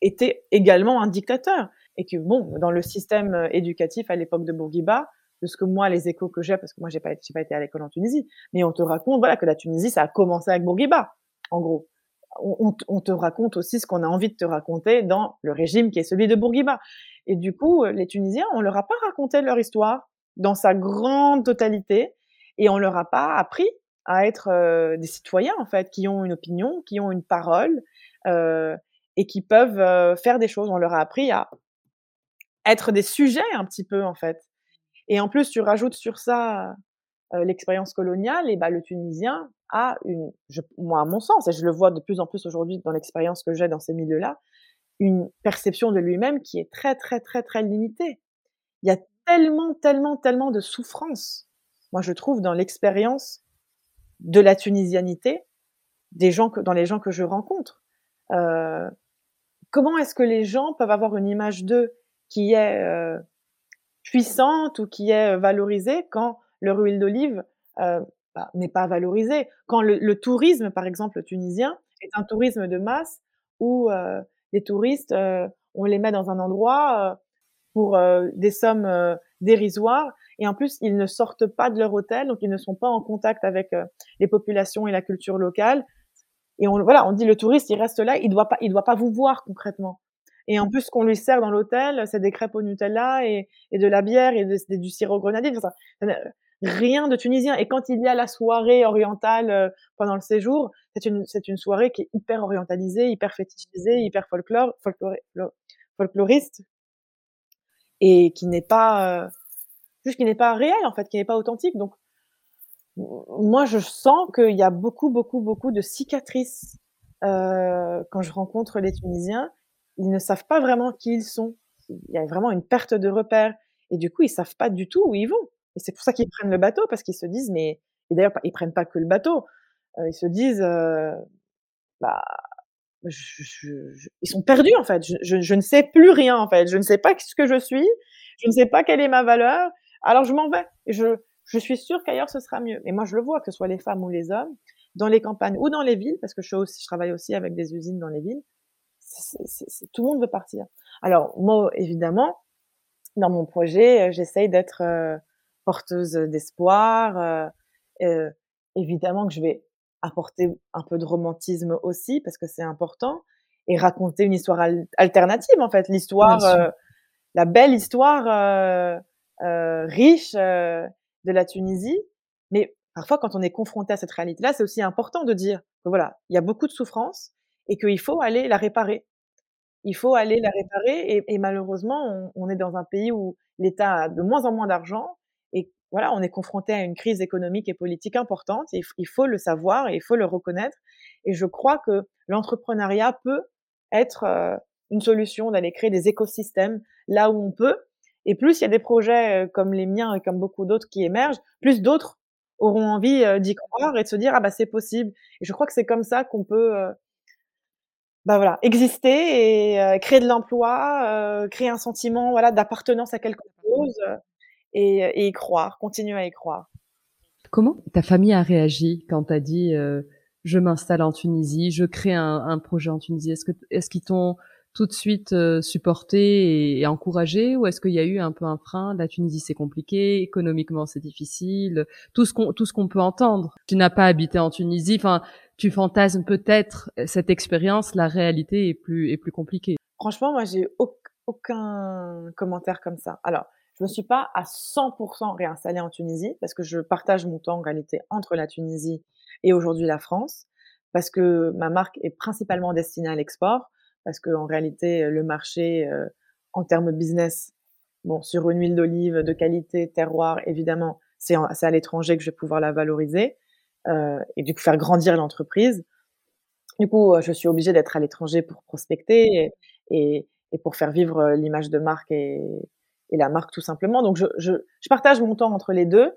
était également un dictateur. Et que bon, dans le système euh, éducatif à l'époque de Bourguiba, de ce que moi, les échos que j'ai, parce que moi, j'ai pas, j'ai pas été à l'école en Tunisie, mais on te raconte, voilà, que la Tunisie, ça a commencé avec Bourguiba, en gros. On, on te raconte aussi ce qu'on a envie de te raconter dans le régime qui est celui de Bourguiba. Et du coup, les Tunisiens, on leur a pas raconté leur histoire dans sa grande totalité, et on leur a pas appris à être euh, des citoyens en fait, qui ont une opinion, qui ont une parole euh, et qui peuvent euh, faire des choses. On leur a appris à être des sujets un petit peu en fait. Et en plus, tu rajoutes sur ça l'expérience coloniale, et bah, le Tunisien a une, je, moi à mon sens, et je le vois de plus en plus aujourd'hui dans l'expérience que j'ai dans ces milieux-là, une perception de lui-même qui est très très très très limitée. Il y a tellement tellement tellement de souffrance, moi je trouve, dans l'expérience de la tunisianité des gens que, dans les gens que je rencontre. Euh, comment est-ce que les gens peuvent avoir une image d'eux qui est euh, puissante ou qui est valorisée quand leur huile d'olive euh, bah, n'est pas valorisée? Quand le, le, tourisme, par exemple, tunisien, est un tourisme de masse où euh, les touristes, euh, on les met dans un endroit euh, pour des sommes dérisoires et en plus, ils ne sortent pas de leur hôtel, donc ils ne sont pas en contact avec euh, les populations et la culture locale. Et on, voilà, on dit le touriste, il reste là, il doit pas, il doit pas vous voir concrètement. Et en plus, ce qu'on lui sert dans l'hôtel, c'est des crêpes au Nutella et, et de la bière et du sirop grenadier. Enfin, rien de tunisien. Et quand il y a la soirée orientale euh, pendant le séjour, c'est une, c'est une soirée qui est hyper orientalisée, hyper fétichisée, hyper folklore, folklore, folkloriste et qui n'est pas, euh, juste qui n'est pas réel en fait, qui n'est pas authentique. Donc moi je sens qu'il y a beaucoup beaucoup beaucoup de cicatrices euh, quand je rencontre les Tunisiens. Ils ne savent pas vraiment qui ils sont. Il y a vraiment une perte de repère et du coup ils savent pas du tout où ils vont. Et c'est pour ça qu'ils prennent le bateau parce qu'ils se disent mais et d'ailleurs ils prennent pas que le bateau. Euh, ils se disent euh, bah ils sont perdus en fait. Je, ne sais plus rien en fait. Je ne sais pas ce que je suis. Je ne sais pas quelle est ma valeur. Alors je m'en vais. je, je suis sûre qu'ailleurs ce sera mieux. Et moi je le vois, que ce soit les femmes ou les hommes, dans les campagnes ou dans les villes, parce que je, aussi, je travaille aussi avec des usines dans les villes. tout le monde veut partir. Alors moi évidemment, dans mon projet, euh, j'essaye d'être euh, porteuse d'espoir. Euh, euh, évidemment que je vais apporter un peu de romantisme aussi parce que c'est important et raconter une histoire alternative en fait, l'histoire la belle histoire riche de la Tunisie. Mais parfois, quand on est confronté à cette réalité-là, c'est aussi important de dire que voilà, il y a beaucoup de souffrance et qu'il faut aller la réparer. Il faut aller la réparer et, malheureusement, on, est dans un pays où l'État a de moins en moins d'argent et voilà, on est confronté à une crise économique et politique importante. Il faut le savoir et il faut le reconnaître. Et je crois que l'entrepreneuriat peut être euh, une solution d'aller créer des écosystèmes là où on peut. Et plus il y a des projets euh, comme les miens et comme beaucoup d'autres qui émergent, plus d'autres auront envie euh, d'y croire et de se dire ah bah c'est possible. Et je crois que c'est comme ça qu'on peut bah voilà, exister et euh, créer de l'emploi, euh, créer un sentiment voilà d'appartenance à quelque chose euh, et, y croire, continuer à y croire. Comment ta famille a réagi quand tu as dit je m'installe en Tunisie, je crée un, projet en Tunisie Est-ce que est-ce qu'ils t'ont tout de suite supporté et, encouragé ou est-ce qu'il y a eu un peu un frein? La Tunisie c'est compliqué, économiquement c'est difficile, tout ce qu'on tout ce qu'on peut entendre. Tu n'as pas habité en Tunisie, enfin tu fantasmes peut-être cette expérience, la réalité est plus est plus compliquée. Franchement, moi j'ai aucun commentaire comme ça. Alors, je me suis pas à 100% réinstallée en Tunisie parce que je partage mon temps en réalité entre la Tunisie et aujourd'hui la France parce que ma marque est principalement destinée à l'export parce que en réalité le marché euh, en termes business bon sur une huile d'olive de qualité terroir évidemment c'est à l'étranger que je vais pouvoir la valoriser euh, et du coup faire grandir l'entreprise. Du coup, euh, je suis obligée d'être à l'étranger pour prospecter et, pour faire vivre euh, l'image de marque et, la marque tout simplement. Donc, je, je, partage mon temps entre les deux.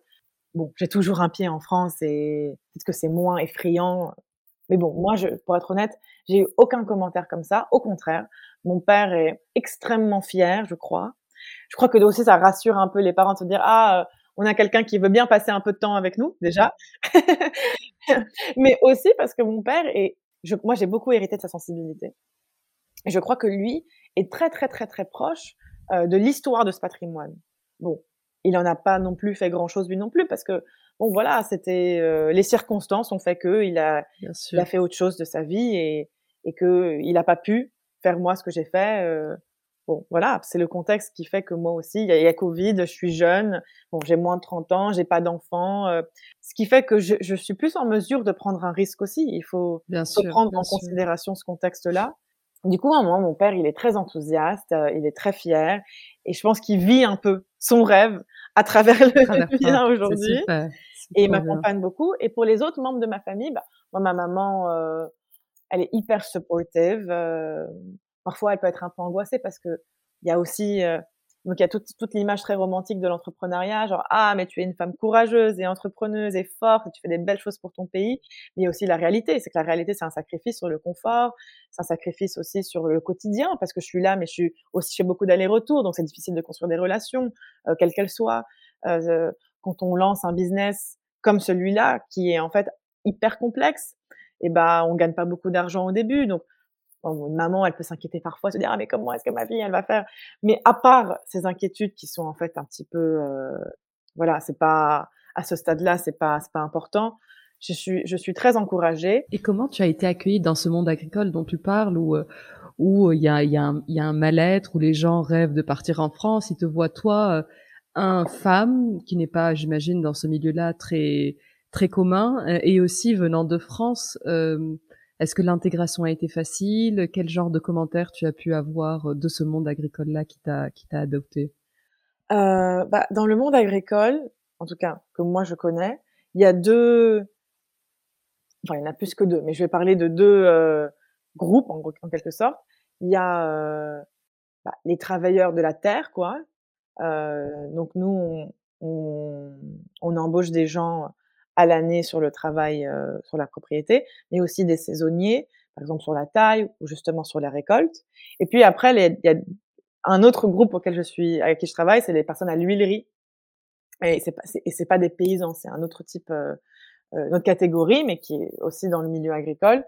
Bon, j'ai toujours un pied en France et peut-être que c'est moins effrayant. Mais bon, moi, je, pour être honnête, j'ai eu aucun commentaire comme ça. Au contraire, mon père est extrêmement fier, je crois. Je crois que aussi ça rassure un peu les parents de se dire ah on a quelqu'un qui veut bien passer un peu de temps avec nous déjà, mais aussi parce que mon père est, moi j'ai beaucoup hérité de sa sensibilité. Et je crois que lui est très très très très proche euh, de l'histoire de ce patrimoine. Bon, il en a pas non plus fait grand chose lui non plus parce que bon voilà, c'était euh, les circonstances ont fait que il a, il a fait autre chose de sa vie et et que il n'a pas pu faire moi ce que j'ai fait. Euh, Bon, voilà, c'est le contexte qui fait que moi aussi, il y, a, Covid, je suis jeune, bon, j'ai moins de 30 ans, j'ai pas d'enfants, euh, ce qui fait que je, je, suis plus en mesure de prendre un risque aussi. Il faut, bien prendre en considération ce contexte-là. Du coup, à un moment, mon père, il est très enthousiaste, euh, il est très fier, et je pense qu'il vit un peu son rêve à travers le mien aujourd'hui. Et il m'accompagne beaucoup. Et pour les autres membres de ma famille, bah, moi, ma maman, euh, elle est hyper supportive. Euh, parfois elle peut être un peu angoissée parce que il y a aussi euh, donc il y a toute, toute l'image très romantique de l'entrepreneuriat, genre ah mais tu es une femme courageuse et entrepreneuse et forte, et tu fais des belles choses pour ton pays. Mais il y a aussi la réalité, c'est que la réalité c'est un sacrifice sur le confort, c'est un sacrifice aussi sur le quotidien parce que je suis là, mais je suis aussi je fais beaucoup d'allers-retours, donc c'est difficile de construire des relations, euh, quelles qu'elles soient. Euh, quand on lance un business comme celui-là qui est en fait hyper complexe, et eh ben on gagne pas beaucoup d'argent au début, donc une maman, elle peut s'inquiéter parfois, se dire ah mais comment est-ce que ma fille elle va faire? Mais à part ces inquiétudes qui sont en fait un petit peu, euh, voilà, c'est pas à ce stade-là, c'est pas c'est pas important. Je suis je suis très encouragée. Et comment tu as été accueillie dans ce monde agricole dont tu parles où euh, où il y a y a un, y a un mal-être où les gens rêvent de partir en France, ils te voient toi euh, un femme qui n'est pas, j'imagine, dans ce milieu-là très très commun et aussi venant de France. Euh, est-ce que l'intégration a été facile? Quel genre de commentaires tu as pu avoir de ce monde agricole-là qui t'a qui t'a adopté? Euh, bah, Dans le monde agricole, en tout cas que moi je connais, il y a deux, enfin il y en a plus que deux, mais je vais parler de deux euh, groupes en, en, quelque sorte. Il y a euh, bah, les travailleurs de la terre, quoi. Donc nous, on, on, embauche des gens à l'année sur le travail sur la propriété, mais aussi des saisonniers, par exemple sur la taille ou justement sur la récolte. Et puis après, il y a un autre groupe auquel je suis, avec qui je travaille, c'est les personnes à l'huilerie. Et c'est pas, c'est pas des paysans, c'est un autre type, euh, une autre catégorie, mais qui est aussi dans le milieu agricole.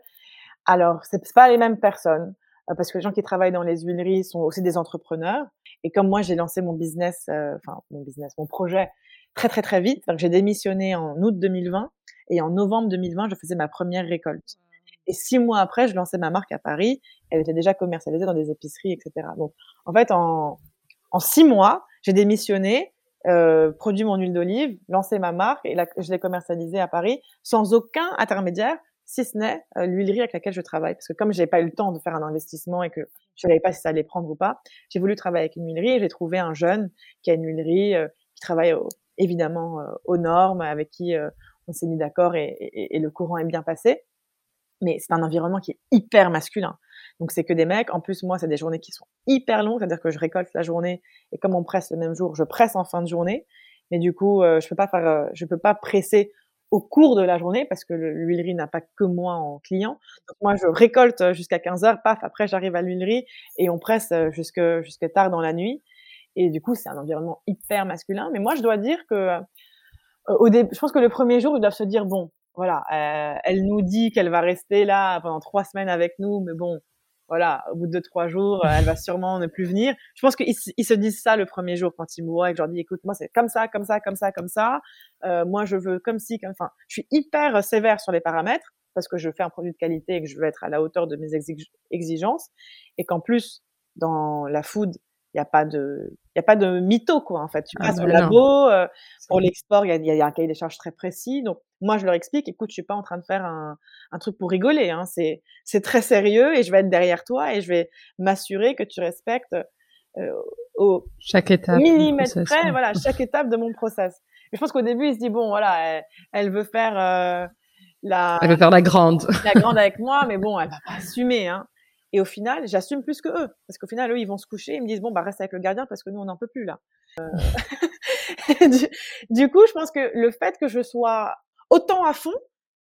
Alors, c'est pas les mêmes personnes, parce que les gens qui travaillent dans les huileries sont aussi des entrepreneurs. Et comme moi, j'ai lancé mon business, enfin mon business, mon projet très très très vite. J'ai démissionné en août 2020 et en novembre 2020, je faisais ma première récolte. Et six mois après, je lançais ma marque à Paris. Elle était déjà commercialisée dans des épiceries, etc. Donc en fait, en, En six mois, j'ai démissionné, euh, produit mon huile d'olive, lancé ma marque et je l'ai commercialisée à Paris sans aucun intermédiaire, si ce n'est euh, l'huilerie avec laquelle je travaille. Parce que comme j'ai pas eu le temps de faire un investissement et que je savais pas si ça allait prendre ou pas, j'ai voulu travailler avec une huilerie et j'ai trouvé un jeune qui a une huilerie, euh, qui travaille évidemment aux normes, avec qui on s'est mis d'accord et, et, et, le courant est bien passé. Mais c'est un environnement qui est hyper masculin. Donc c'est que des mecs. En plus, moi, c'est des journées qui sont hyper longues, c'est-à-dire que je récolte la journée et comme on presse le même jour, je presse en fin de journée. Mais du coup, euh, je peux pas faire, euh, je peux pas presser au cours de la journée parce que l'huilerie n'a pas que moi en client. Moi, je récolte jusqu'à 15 heures, paf, après j'arrive à l'huilerie et on presse jusque jusque tard dans la nuit. Et du coup, c'est un environnement hyper masculin. Mais moi, je dois dire que au début, je pense que le premier jour, ils doivent se dire bon, voilà, elle nous dit qu'elle va rester là pendant trois semaines avec nous, mais bon, voilà, au bout de deux, trois jours, euh, elle va sûrement ne plus venir. Je pense qu'ils se disent ça le premier jour quand ils me voient et que je leur dis, écoute, moi, c'est comme ça, comme ça, comme ça, comme ça. Euh, moi, je veux comme si, comme, enfin, je suis hyper sévère sur les paramètres parce que je fais un produit de qualité et que je veux être à la hauteur de mes exigences et qu'en plus, dans la food, il n'y a pas de, il y a pas de mytho, quoi, en fait. Tu ah passes au labo, euh, pour l'export, il y a, y a, un cahier des charges très précis. Donc, moi, je leur explique, écoute, je suis pas en train de faire un, un truc pour rigoler, hein. C'est, très sérieux et je vais être derrière toi et je vais m'assurer que tu respectes, euh, au chaque étape millimètre près, voilà, chaque étape de mon process. je pense qu'au début, il se dit, bon, voilà, elle, veut faire, euh, la, elle veut faire la grande. La grande avec moi, mais bon, elle va pas assumer, hein. Et au final, j'assume plus que eux. Parce qu'au final, eux, ils vont se coucher, ils me disent, bon, bah, reste avec le gardien parce que nous, on n'en peut plus, là. Euh... du, du, coup, je pense que le fait que je sois autant à fond,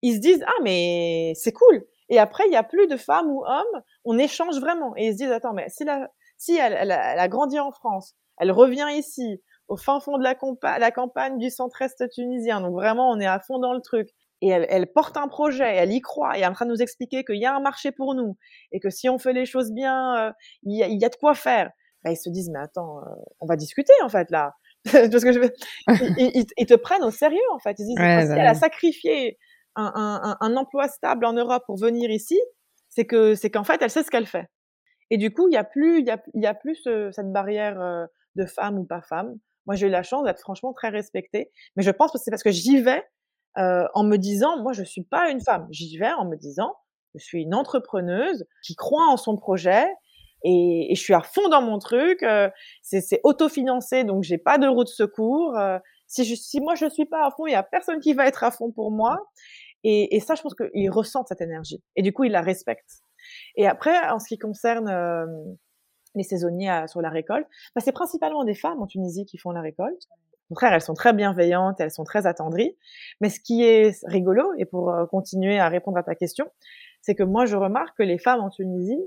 ils se disent, ah, mais c'est cool. Et après, il n'y a plus de femmes ou hommes, on échange vraiment. Et ils se disent, attends, mais si, la, si elle, elle, elle a grandi en France, elle revient ici, au fin fond de la, la campagne du centre-est tunisien, donc vraiment, on est à fond dans le truc et elle, elle, porte un projet, elle y croit, et elle est en train de nous expliquer qu'il y a un marché pour nous, et que si on fait les choses bien, euh, il, y y a, de quoi faire. Bah, ils se disent, mais attends, euh, on va discuter en fait là. Parce que je ils, ils, te prennent au sérieux en fait. Ils disent, ouais, si elle a sacrifié un, un, un, emploi stable en Europe pour venir ici, c'est que c'est qu'en fait, elle sait ce qu'elle fait. Et du coup, il y a plus, il y a, il y a plus ce, cette barrière euh, de femme ou pas femme. Moi, j'ai eu la chance d'être franchement très respectée, mais je pense que c'est parce que j'y vais euh, en me disant, moi, je suis pas une femme. J'y vais en me disant, je suis une entrepreneuse qui croit en son projet et, et je suis à fond dans mon truc. Euh, c'est autofinancé, donc j'ai pas de roue de secours. Euh, si, je, si moi je suis pas à fond, il y a personne qui va être à fond pour moi. Et, et ça, je pense qu'ils ressentent cette énergie et du coup ils la respectent. Et après, en ce qui concerne euh, les saisonniers sur la récolte, bah, c'est principalement des femmes en Tunisie qui font la récolte contraire, elles sont très bienveillantes, elles sont très attendries. Mais ce qui est rigolo, et pour euh, continuer à répondre à ta question, c'est que moi, je remarque que les femmes en Tunisie,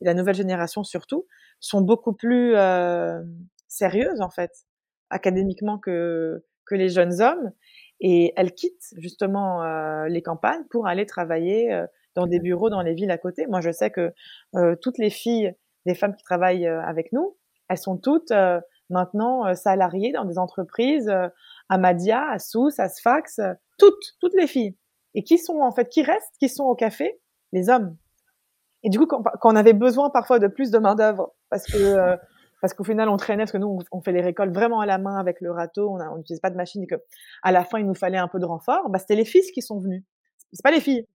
et la nouvelle génération surtout, sont beaucoup plus euh, sérieuses, en fait, académiquement que, que les jeunes hommes. Et elles quittent justement euh, les campagnes pour aller travailler euh, dans des bureaux dans les villes à côté. Moi, je sais que euh, toutes les filles des femmes qui travaillent avec nous, elles sont toutes maintenant euh, salariées dans des entreprises euh, à Madia, à Sousse, à Sfax, euh, toutes, toutes les filles. Et qui sont en fait, qui restent, qui sont au café? Les hommes. Et du coup, quand, on avait besoin parfois de plus de main d'œuvre, parce que parce qu'au final on traînait, parce que nous on, fait les récoltes vraiment à la main avec le râteau, on n'utilise pas de machine, et que à la fin il nous fallait un peu de renfort. Bah c'était les fils qui sont venus, c'est pas les filles.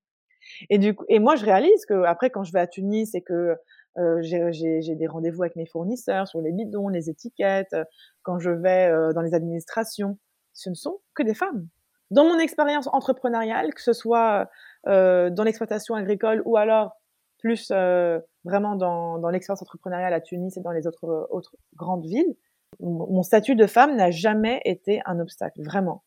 Et du coup, et moi je réalise que après quand je vais à Tunis et que euh, j'ai des rendez-vous avec mes fournisseurs sur les bidons, les étiquettes. Euh, quand je vais euh, dans les administrations, ce ne sont que des femmes. Dans mon expérience entrepreneuriale, que ce soit dans l'exploitation agricole ou alors plus vraiment dans, dans l'expérience entrepreneuriale à Tunis et dans les autres, autres grandes villes, mon statut de femme n'a jamais été un obstacle, vraiment.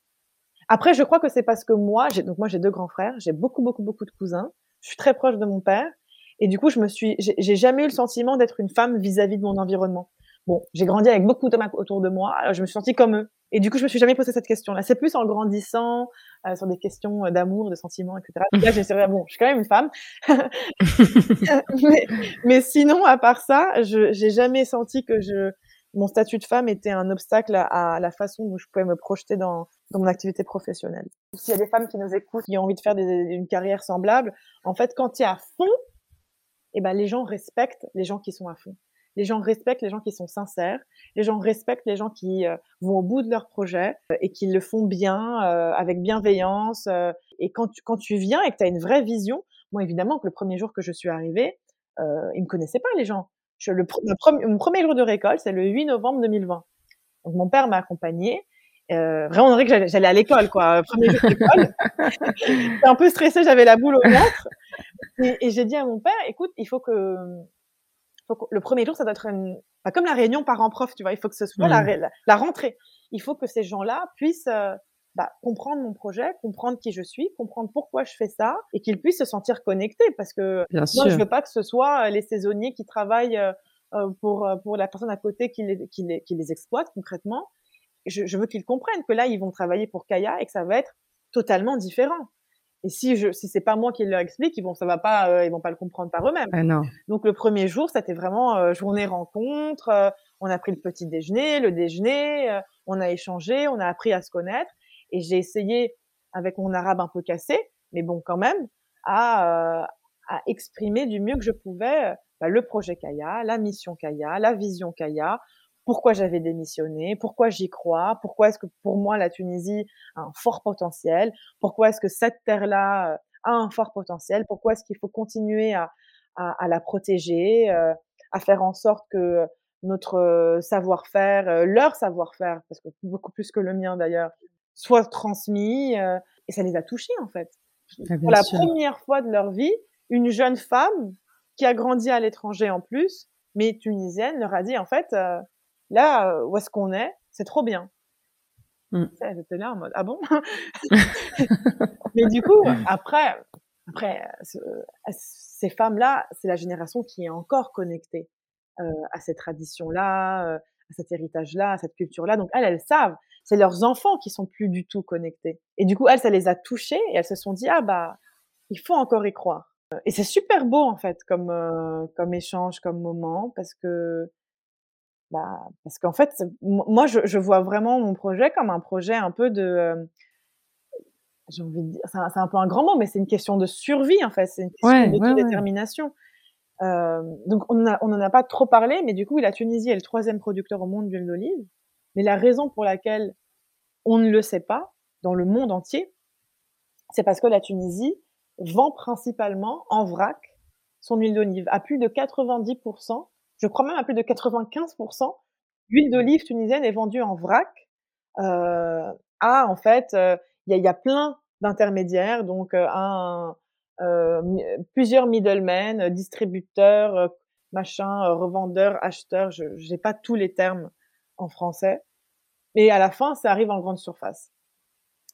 Après, je crois que c'est parce que moi, donc moi j'ai deux grands frères, j'ai beaucoup beaucoup beaucoup de cousins, je suis très proche de mon père et du coup, je me suis, j'ai jamais eu le sentiment d'être une femme vis-à-vis de mon environnement. Bon, j'ai grandi avec beaucoup de autour de moi, alors je me suis sentie comme eux. Et du coup, je me suis jamais posé cette question-là. C'est plus en grandissant euh, sur des questions euh, d'amour, de sentiments, etc. là, j'ai dit, bon, je suis quand même une femme. mais, mais, sinon, à part ça, je j'ai jamais senti que je mon statut de femme était un obstacle à, la façon dont je pouvais me projeter dans, dans mon activité professionnelle. S'il y a des femmes qui nous écoutent, qui ont envie de faire des, une carrière semblable, en fait, quand tu es à fond et ben les gens respectent les gens qui sont à fond. Les gens respectent les gens qui sont sincères, les gens respectent les gens qui euh, vont au bout de leur projet euh, et qui le font bien, euh, avec bienveillance. et quand tu, quand tu viens et que tu as une vraie vision, moi évidemment que le premier jour que je suis arrivée, ils me connaissaient pas les gens. Je, le, mon premier jour de récolte, c'est le 8 novembre 2020. Donc mon père m'a accompagnée. Euh, vraiment, on dirait que j'allais à l'école, quoi. Premier jour d'école. J'étais un peu stressée, j'avais la boule au ventre. Et, et j'ai dit à mon père, écoute, il faut que le premier jour, ça doit être une, comme la réunion parents-prof, tu vois, il faut que ce soit la, la, rentrée. Il faut que ces gens-là puissent euh, bah, comprendre mon projet, comprendre qui je suis, comprendre pourquoi je fais ça, et qu'ils puissent se sentir connectés, parce que moi, je veux pas que ce soit euh, les saisonniers qui travaillent euh, pour pour la personne à côté qui les qui les, qui les exploite concrètement. Je, je veux qu'ils comprennent que là, ils vont travailler pour Kaya et que ça va être totalement différent. Et si je, si c'est pas moi qui leur explique, ils vont, ça va pas, euh, ils vont pas le comprendre par eux-mêmes. Ah non. Donc le premier jour, c'était vraiment euh, journée rencontre. Euh, on a pris le petit déjeuner, le déjeuner, on a échangé, on a appris à se connaître. Et j'ai essayé, avec mon arabe un peu cassé, mais bon quand même, à, à exprimer du mieux que je pouvais bah, le projet Kaya, la mission Kaya, la vision Kaya, pourquoi j'avais démissionné, pourquoi j'y crois, pourquoi est-ce que pour moi la Tunisie a un fort potentiel, pourquoi est-ce que cette terre-là euh, a un fort potentiel, pourquoi est-ce qu'il faut continuer à, à, la protéger, euh, à faire en sorte que notre euh, savoir-faire, leur savoir-faire, parce que beaucoup plus que le mien d'ailleurs, soit transmis et ça les a touchés en fait. Ah, pour la première fois de leur vie, une jeune femme qui a grandi à l'étranger en plus, mais tunisienne, leur a dit en fait, Là, euh, où est-ce qu'on est C'est trop bien. J'étais là en mode ah bon? Mais du coup, après, après, ces femmes-là, c'est la génération qui est encore connectée euh, à ces traditions-là, euh, à cet héritage-là, à cette culture-là. Donc elles, elles savent. C'est leurs enfants qui sont plus du tout connectés. Et du coup, elles, ça les a touchées et elles se sont dit ah bah il faut encore y croire. Et c'est super beau en fait comme euh, comme échange, comme moment parce que bah, parce qu'en fait, moi, je, je, vois vraiment mon projet comme un projet un peu de, euh, j'ai envie de dire, c'est un, un, peu un grand mot, mais c'est une question de survie en fait, c'est une question d'autodétermination. Euh, donc on n'en on a pas trop parlé, mais du coup, la Tunisie est le troisième producteur au monde d'huile d'olive. Mais la raison pour laquelle on ne le sait pas dans le monde entier, c'est parce que la Tunisie vend principalement en vrac son huile d'olive à plus de 90% je crois même à plus de 95%, l'huile d'olive tunisienne est vendue en vrac euh, à, en fait, euh, il y, a, plein d'intermédiaires, donc euh, un, plusieurs middlemen, distributeurs, machin, revendeurs, acheteurs, je n'ai pas tous les termes en français. Et à la fin, ça arrive en grande surface.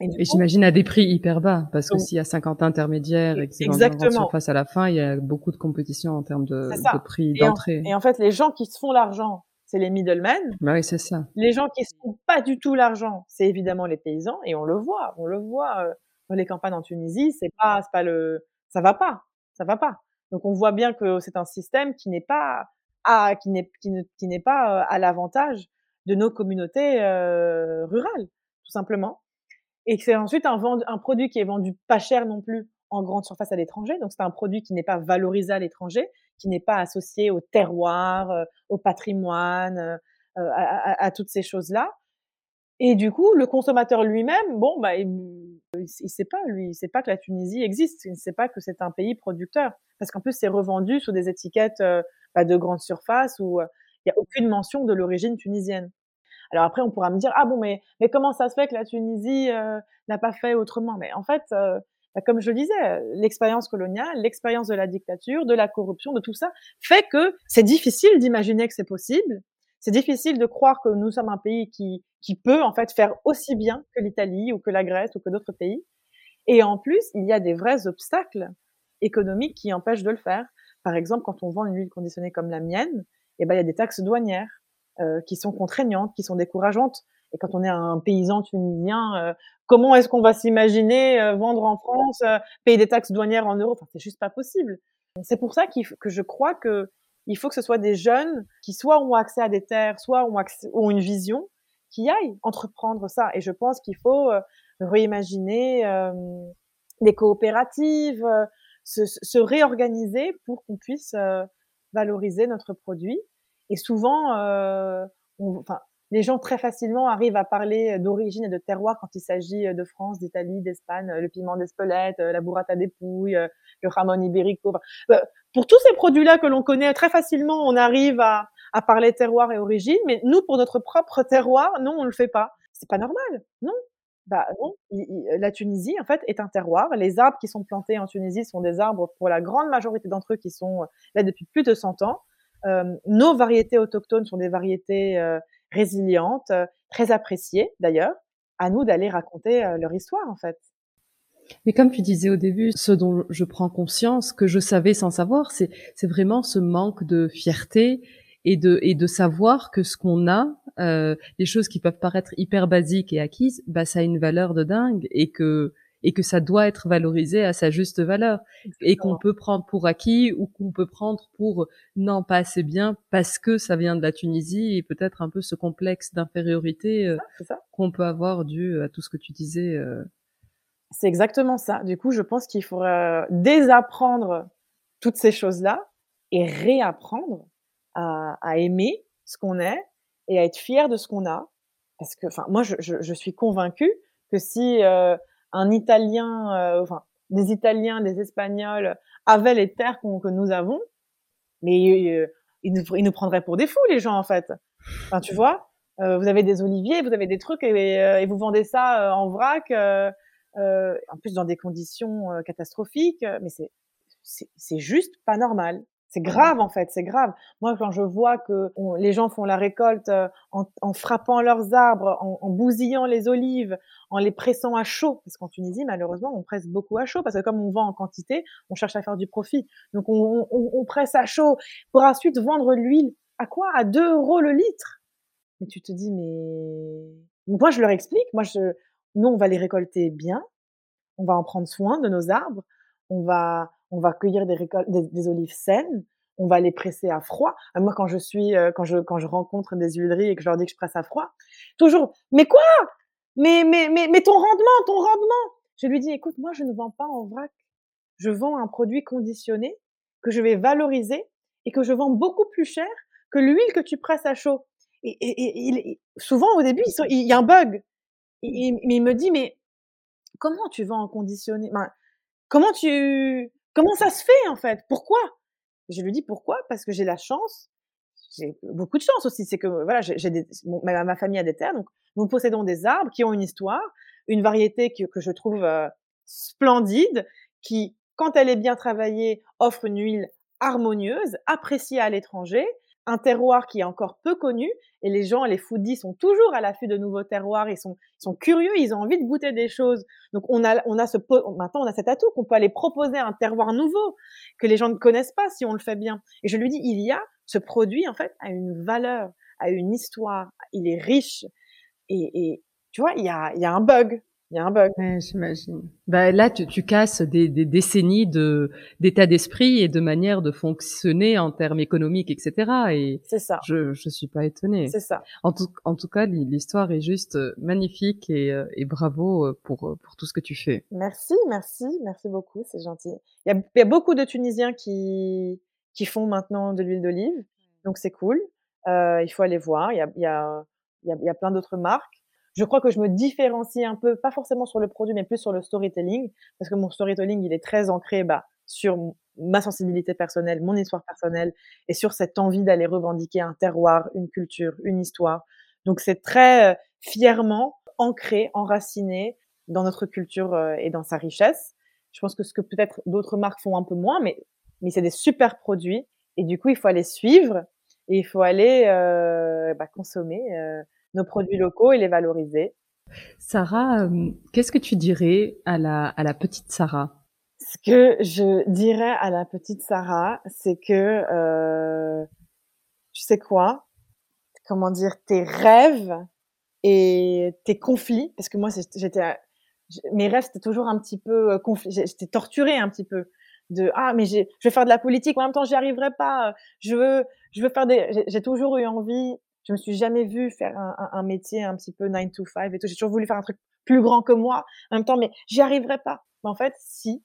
Et, j'imagine à des prix hyper bas, parce que s'il y a 50 intermédiaires et que c'est en surface à la fin, il y a beaucoup de compétition en termes de, de prix d'entrée. Et en fait, les gens qui se font l'argent, c'est les middlemen. Bah oui, c'est ça. Les gens qui se font pas du tout l'argent, c'est évidemment les paysans, et on le voit, on le voit euh, dans les campagnes en Tunisie, c'est pas, c'est pas le, ça va pas, ça va pas. Donc on voit bien que c'est un système qui n'est pas à, qui n'est, qui n'est pas euh, à l'avantage de nos communautés euh, rurales, tout simplement et c'est ensuite un, un produit qui est vendu pas cher non plus en grande surface à l'étranger. Donc c'est un produit qui n'est pas valorisé à l'étranger, qui n'est pas associé au terroir, euh, au patrimoine, euh, à, à, toutes ces choses-là. Et du coup, le consommateur lui-même, bon, bah, il, il, sait pas, lui, il sait pas que la Tunisie existe, il ne sait pas que c'est un pays producteur, parce qu'en plus c'est revendu sous des étiquettes euh, bah, de grande surface où il n'y a aucune mention de l'origine tunisienne. Alors après, on pourra me dire ah bon, mais mais comment ça se fait que la Tunisie euh, n'a pas fait autrement? Mais en fait, euh, bah, comme je le disais, l'expérience coloniale, l'expérience de la dictature, de la corruption, de tout ça, fait que c'est difficile d'imaginer que c'est possible. C'est difficile de croire que nous sommes un pays qui qui peut en fait faire aussi bien que l'Italie ou que la Grèce ou que d'autres pays. Et en plus, il y a des vrais obstacles économiques qui empêchent de le faire. Par exemple, quand on vend une huile conditionnée comme la mienne, eh ben, il y a des taxes douanières. Euh, qui sont contraignantes, qui sont décourageantes. Et quand on est un paysan tunisien, euh, comment est-ce qu'on va s'imaginer euh, vendre en France, payer des taxes douanières en euros Enfin, c'est juste pas possible. C'est pour ça que je crois que il faut que ce soit des jeunes qui soit ont accès à des terres, soit ont, ont une vision, qui aillent entreprendre ça. Et je pense qu'il faut réimaginer des coopératives, se, se, réorganiser pour qu'on puisse valoriser notre produit Et souvent, euh, enfin, les gens très facilement arrivent à parler d'origine et de terroir quand il s'agit de France, d'Italie, d'Espagne, le piment d'Espelette, la burrata des pouilles, le jamon ibérico. Pour tous ces produits-là que l'on connaît très facilement, on arrive à, à parler terroir et origine, mais nous, pour notre propre terroir, non, on le fait pas. C'est pas normal, non. Bah non, la Tunisie en fait est un terroir. Les arbres qui sont plantés en Tunisie sont des arbres pour la grande majorité d'entre eux qui sont là depuis plus de 100 ans. Euh, nos variétés autochtones sont des variétés euh, résilientes, euh, très appréciées d'ailleurs. À nous d'aller raconter leur histoire en fait. Mais comme tu disais au début, ce dont je prends conscience, que je savais sans savoir, c'est vraiment ce manque de fierté et de et de savoir que ce qu'on a, euh, les choses qui peuvent paraître hyper basiques et acquises, bah ça a une valeur de dingue et que et que ça doit être valorisé à sa juste valeur et qu'on peut prendre pour acquis ou qu'on peut prendre pour non pas assez bien parce que ça vient de la Tunisie et peut-être un peu ce complexe d'infériorité euh, qu'on peut avoir dû à tout ce que tu disais. Euh. C'est exactement ça. Du coup, je pense qu'il faudrait désapprendre toutes ces choses-là et réapprendre à, à aimer ce qu'on est et à être fier de ce qu'on a. Parce que, enfin, moi, je, je, je, suis convaincue que si euh, un Italien, euh, enfin, des Italiens, des Espagnols avaient les terres que nous avons, mais euh, ils, nous, ils nous prendraient pour des fous, les gens, en fait. Enfin, tu vois, euh, vous avez des oliviers, vous avez des trucs et, et vous vendez ça en vrac, en plus dans des conditions catastrophiques, mais c'est c'est juste pas normal. C'est grave en fait, c'est grave. Moi, quand je vois que les gens font la récolte euh, en, frappant leurs arbres, en, bousillant les olives, en les pressant à chaud, parce qu'en Tunisie, malheureusement, on presse beaucoup à chaud, parce que comme on vend en quantité, on cherche à faire du profit. Donc, on, presse à chaud pour ensuite vendre l'huile. À quoi? À 2 euros le litre. Mais tu te dis, mais... Moi, je leur explique. Moi, je... nous, on va les récolter bien. On va en prendre soin de nos arbres. On va on va cueillir des, récoltes, des, olives saines, on va les presser à froid. Euh, moi, quand je suis, euh, quand je, quand je rencontre des huileries et que je leur dis que je presse à froid, toujours, mais quoi? Mais, mais, mais, mais ton rendement, ton rendement Je lui dis, écoute, moi, je ne vends pas en vrac. Je vends un produit conditionné que je vais valoriser et que je vends beaucoup plus cher que l'huile que tu presses à chaud. Et, et, et, souvent, au début, il y a un bug. mais il me dit, mais comment tu vends en conditionné? Ben, Comment tu Comment ça se fait en fait? Pourquoi? Je lui dis pourquoi? Parce que j'ai la chance, j'ai beaucoup de chance aussi. C'est que voilà, j'ai des, ma, famille a des terres, donc nous possédons des arbres qui ont une histoire, une variété que, que je trouve euh, splendide, qui, quand elle est bien travaillée, offre une huile harmonieuse, appréciée à l'étranger, un terroir qui est encore peu connu et les gens, les foodies sont toujours à l'affût de nouveaux terroirs, ils sont, curieux, ils ont envie de goûter des choses. Donc on a, on a ce, maintenant on a cet atout qu'on peut aller proposer un terroir nouveau que les gens ne connaissent pas si on le fait bien. Et je lui dis, il y a ce produit en fait a une valeur, a une histoire, il est riche et, et tu vois, il y a, il y a un bug il y a un bug. j'imagine. Bah, là, tu, tu casses des, des décennies de d'état d'esprit et de manière de fonctionner en termes économiques, etc. Et c'est ça. Je je suis pas étonnée. C'est ça. En tout en tout cas, l'histoire est juste euh, magnifique et, euh, et bravo euh, pour pour tout ce que tu fais. Merci, merci, merci beaucoup, c'est gentil. Il y a, y a beaucoup de Tunisiens qui qui font maintenant de l'huile d'olive, donc c'est cool. Euh, il faut aller voir. Il y a il y a il y a, il y a plein d'autres marques je crois que je me différencie un peu, pas forcément sur le produit, mais plus sur le storytelling, parce que mon storytelling, il est très ancré bah, sur ma sensibilité personnelle, mon histoire personnelle, et sur cette envie d'aller revendiquer un terroir, une culture, une histoire. Donc c'est très euh, fièrement ancré, enraciné dans notre culture euh, et dans sa richesse. Je pense que ce que peut-être d'autres marques font un peu moins, mais, mais c'est des super produits. Et du coup, il faut aller suivre et il faut aller euh, bah, consommer nos produits locaux et les valoriser. Sarah, euh, qu'est-ce que tu dirais à la, à la petite Sarah? Ce que je dirais à la petite Sarah, c'est que, euh, tu sais quoi? Comment dire Tes rêves et tes conflits, parce que moi, j'étais, mes rêves, c'était toujours un petit peu euh, conflit. J'étais torturée un petit peu de ah mais je vais faire de la politique en même temps j'y arriverai pas je veux je veux faire des j'ai toujours eu envie je me suis jamais vue faire un, un, métier un petit peu 9 to 5 et tout. J'ai toujours voulu faire un truc plus grand que moi en même temps, mais j'y arriverai pas. Mais en fait, si,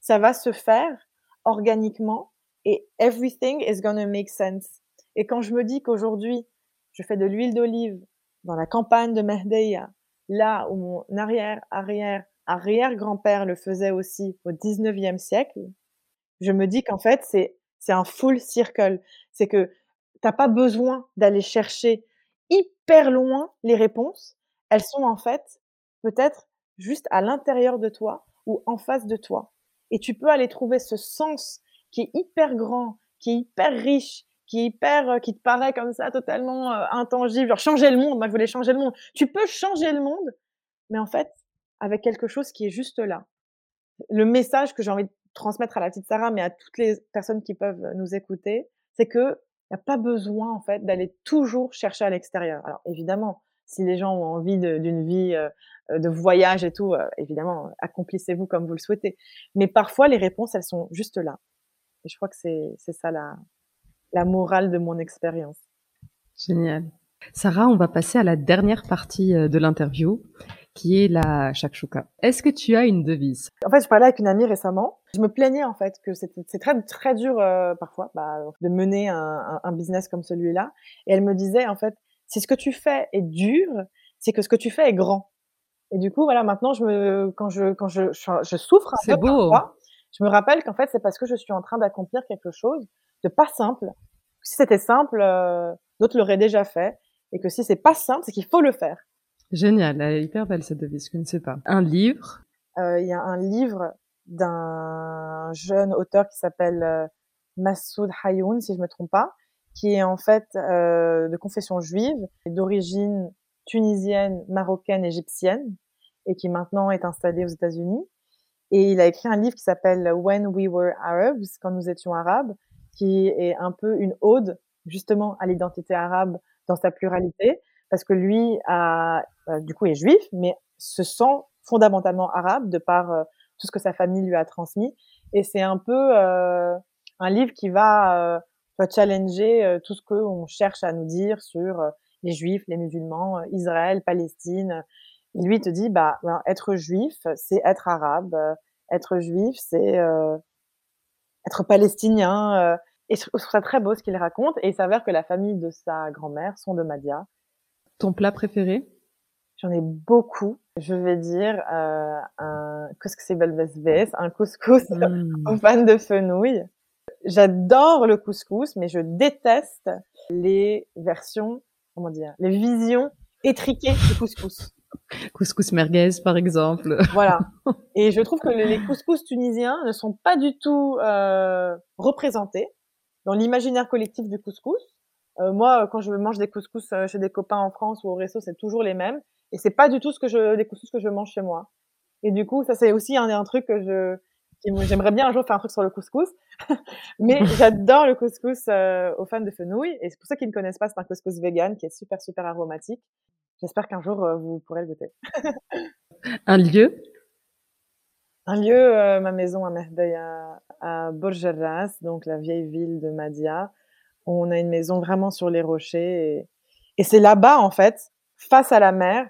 ça va se faire organiquement et everything is gonna make sense. Et quand je me dis qu'aujourd'hui, je fais de l'huile d'olive dans la campagne de Mehdeya, là où mon arrière, arrière, arrière grand-père le faisait aussi au 19e siècle, je me dis qu'en fait, c'est, c'est un full circle. C'est que t'as pas besoin d'aller chercher hyper loin les réponses. Elles sont en fait peut-être juste à l'intérieur de toi ou en face de toi. Et tu peux aller trouver ce sens qui est hyper grand, qui est hyper riche, qui est hyper, euh, qui te paraît comme ça totalement euh, intangible, genre changer le monde. Moi, je voulais changer le monde. Tu peux changer le monde, mais en fait, avec quelque chose qui est juste là. Le message que j'ai envie de transmettre à la petite Sarah, mais à toutes les personnes qui peuvent nous écouter, c'est que n'y a pas besoin en fait d'aller toujours chercher à l'extérieur. Alors évidemment, si les gens ont envie d'une vie euh, de voyage et tout, évidemment, accomplissez-vous comme vous le souhaitez. Mais parfois, les réponses, elles sont juste là. Et je crois que c'est ça la, la morale de mon expérience. Génial. Sarah, on va passer à la dernière partie euh, de l'interview, qui est la shakshuka. Est-ce que tu as une devise? En fait, je parlais avec une amie récemment. Je me plaignais en fait que c'est très très dur euh, parfois bah, de mener un, un, business comme celui-là. Et elle me disait en fait, si ce que tu fais est dur, c'est que ce que tu fais est grand. Et du coup, voilà, maintenant, je me, quand je quand je, je, souffre un peu beau. parfois, je me rappelle qu'en fait, c'est parce que je suis en train d'accomplir quelque chose de pas simple. Si c'était simple, euh, d'autres l'auraient déjà fait. Et que si c'est pas simple, c'est qu'il faut le faire. Génial, elle est hyper belle cette devise, je ne sais pas. Un livre? Euh, Il y a un livre d'un jeune auteur qui s'appelle euh, Massoud Hayoun, si je me trompe pas, qui est en fait euh, de confession juive, d'origine tunisienne, marocaine, égyptienne, et qui maintenant est installé aux États-Unis. Et il a écrit un livre qui s'appelle When We Were Arabs, quand nous étions arabes, qui est un peu une ode justement à l'identité arabe dans sa pluralité, parce que lui euh, du coup est juif, mais se sent fondamentalement arabe de par euh, tout ce que sa famille lui a transmis. Et c'est un peu euh, un livre qui va challenger tout ce qu'on cherche à nous dire sur les juifs, les musulmans, Israël, Palestine. Et lui te dit, bah, ben, être juif, c'est être arabe. être juif, c'est être palestinien. Euh, et je trouve très beau ce qu'il raconte. Et il s'avère que la famille de sa grand-mère sont de Madia. Ton plat préféré? J'en ai beaucoup. Je vais dire euh, un couscous belvesves, un couscous mmh. en panne de fenouil. J'adore le couscous, mais je déteste les versions, comment dire, les visions étriquées du couscous. Couscous merguez, par exemple. Voilà. Et je trouve que les couscous tunisiens ne sont pas du tout euh, représentés dans l'imaginaire collectif du couscous. Euh, moi, quand je mange des couscous euh, chez des copains en France ou au resto, c'est toujours les mêmes. Et c'est pas du tout ce que je, les couscous que je mange chez moi. Et du coup, ça c'est aussi un, un truc que je, j'aimerais bien un jour faire un truc sur le couscous. Mais j'adore le couscous euh, aux fans de fenouil. Et c'est pour ceux qui ne connaissent pas, c'est un couscous vegan qui est super, super aromatique. J'espère qu'un jour, euh, vous pourrez le goûter. un lieu? Un lieu, euh, ma maison à Mehdeya, à Borgerras, donc la vieille ville de Madia. On a une maison vraiment sur les rochers. Et, c'est là-bas, en fait, face à la mer,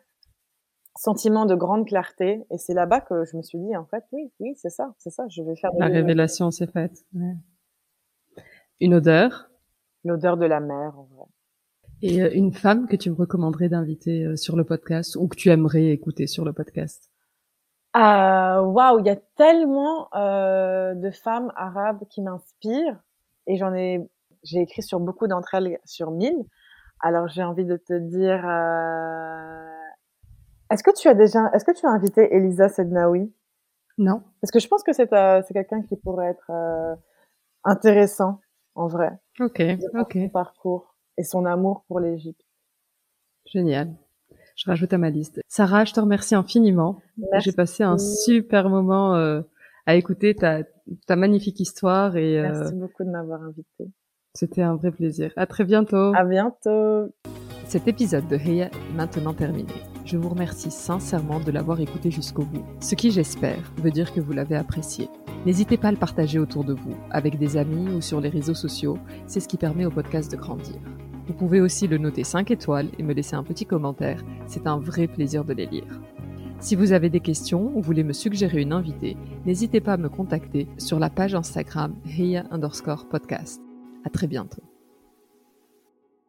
sentiment de grande clarté. Et c'est là-bas que je me suis dit, en fait, oui, oui, c'est ça, c'est ça, je vais faire. La révélation s'est faite. Une odeur? L'odeur de la mer, en vrai. Et euh, une femme que tu me recommanderais d'inviter euh, sur le podcast ou que tu aimerais écouter sur le podcast? Euh, Waouh, il y a tellement euh, de femmes arabes qui m'inspirent et j'en ai, j'ai écrit sur beaucoup d'entre elles, sur mille. Alors j'ai envie de te dire, euh... est-ce que tu as déjà, est-ce que tu as invité Elisa Sednaoui? Non. Parce que je pense que c'est c'est quelqu'un qui pourrait être intéressant en vrai. Ok, ok. Parcours et son amour pour l'Égypte. Génial. Je rajoute à ma liste. Sarah, je te remercie infiniment. J'ai passé un super moment euh, à écouter ta, ta magnifique histoire et euh, merci beaucoup de m'avoir invité. C'était un vrai plaisir. À très bientôt. À bientôt. Cet épisode de Heya est maintenant terminé. Je vous remercie sincèrement de l'avoir écouté jusqu'au bout, ce qui j'espère veut dire que vous l'avez apprécié. N'hésitez pas à le partager autour de vous, avec des amis ou sur les réseaux sociaux, c'est ce qui permet au podcast de grandir. Vous pouvez aussi le noter 5 étoiles et me laisser un petit commentaire, c'est un vrai plaisir de les lire. Si vous avez des questions ou voulez me suggérer une invitée, n'hésitez pas à me contacter sur la page Instagram Heya underscore podcast. À très bientôt.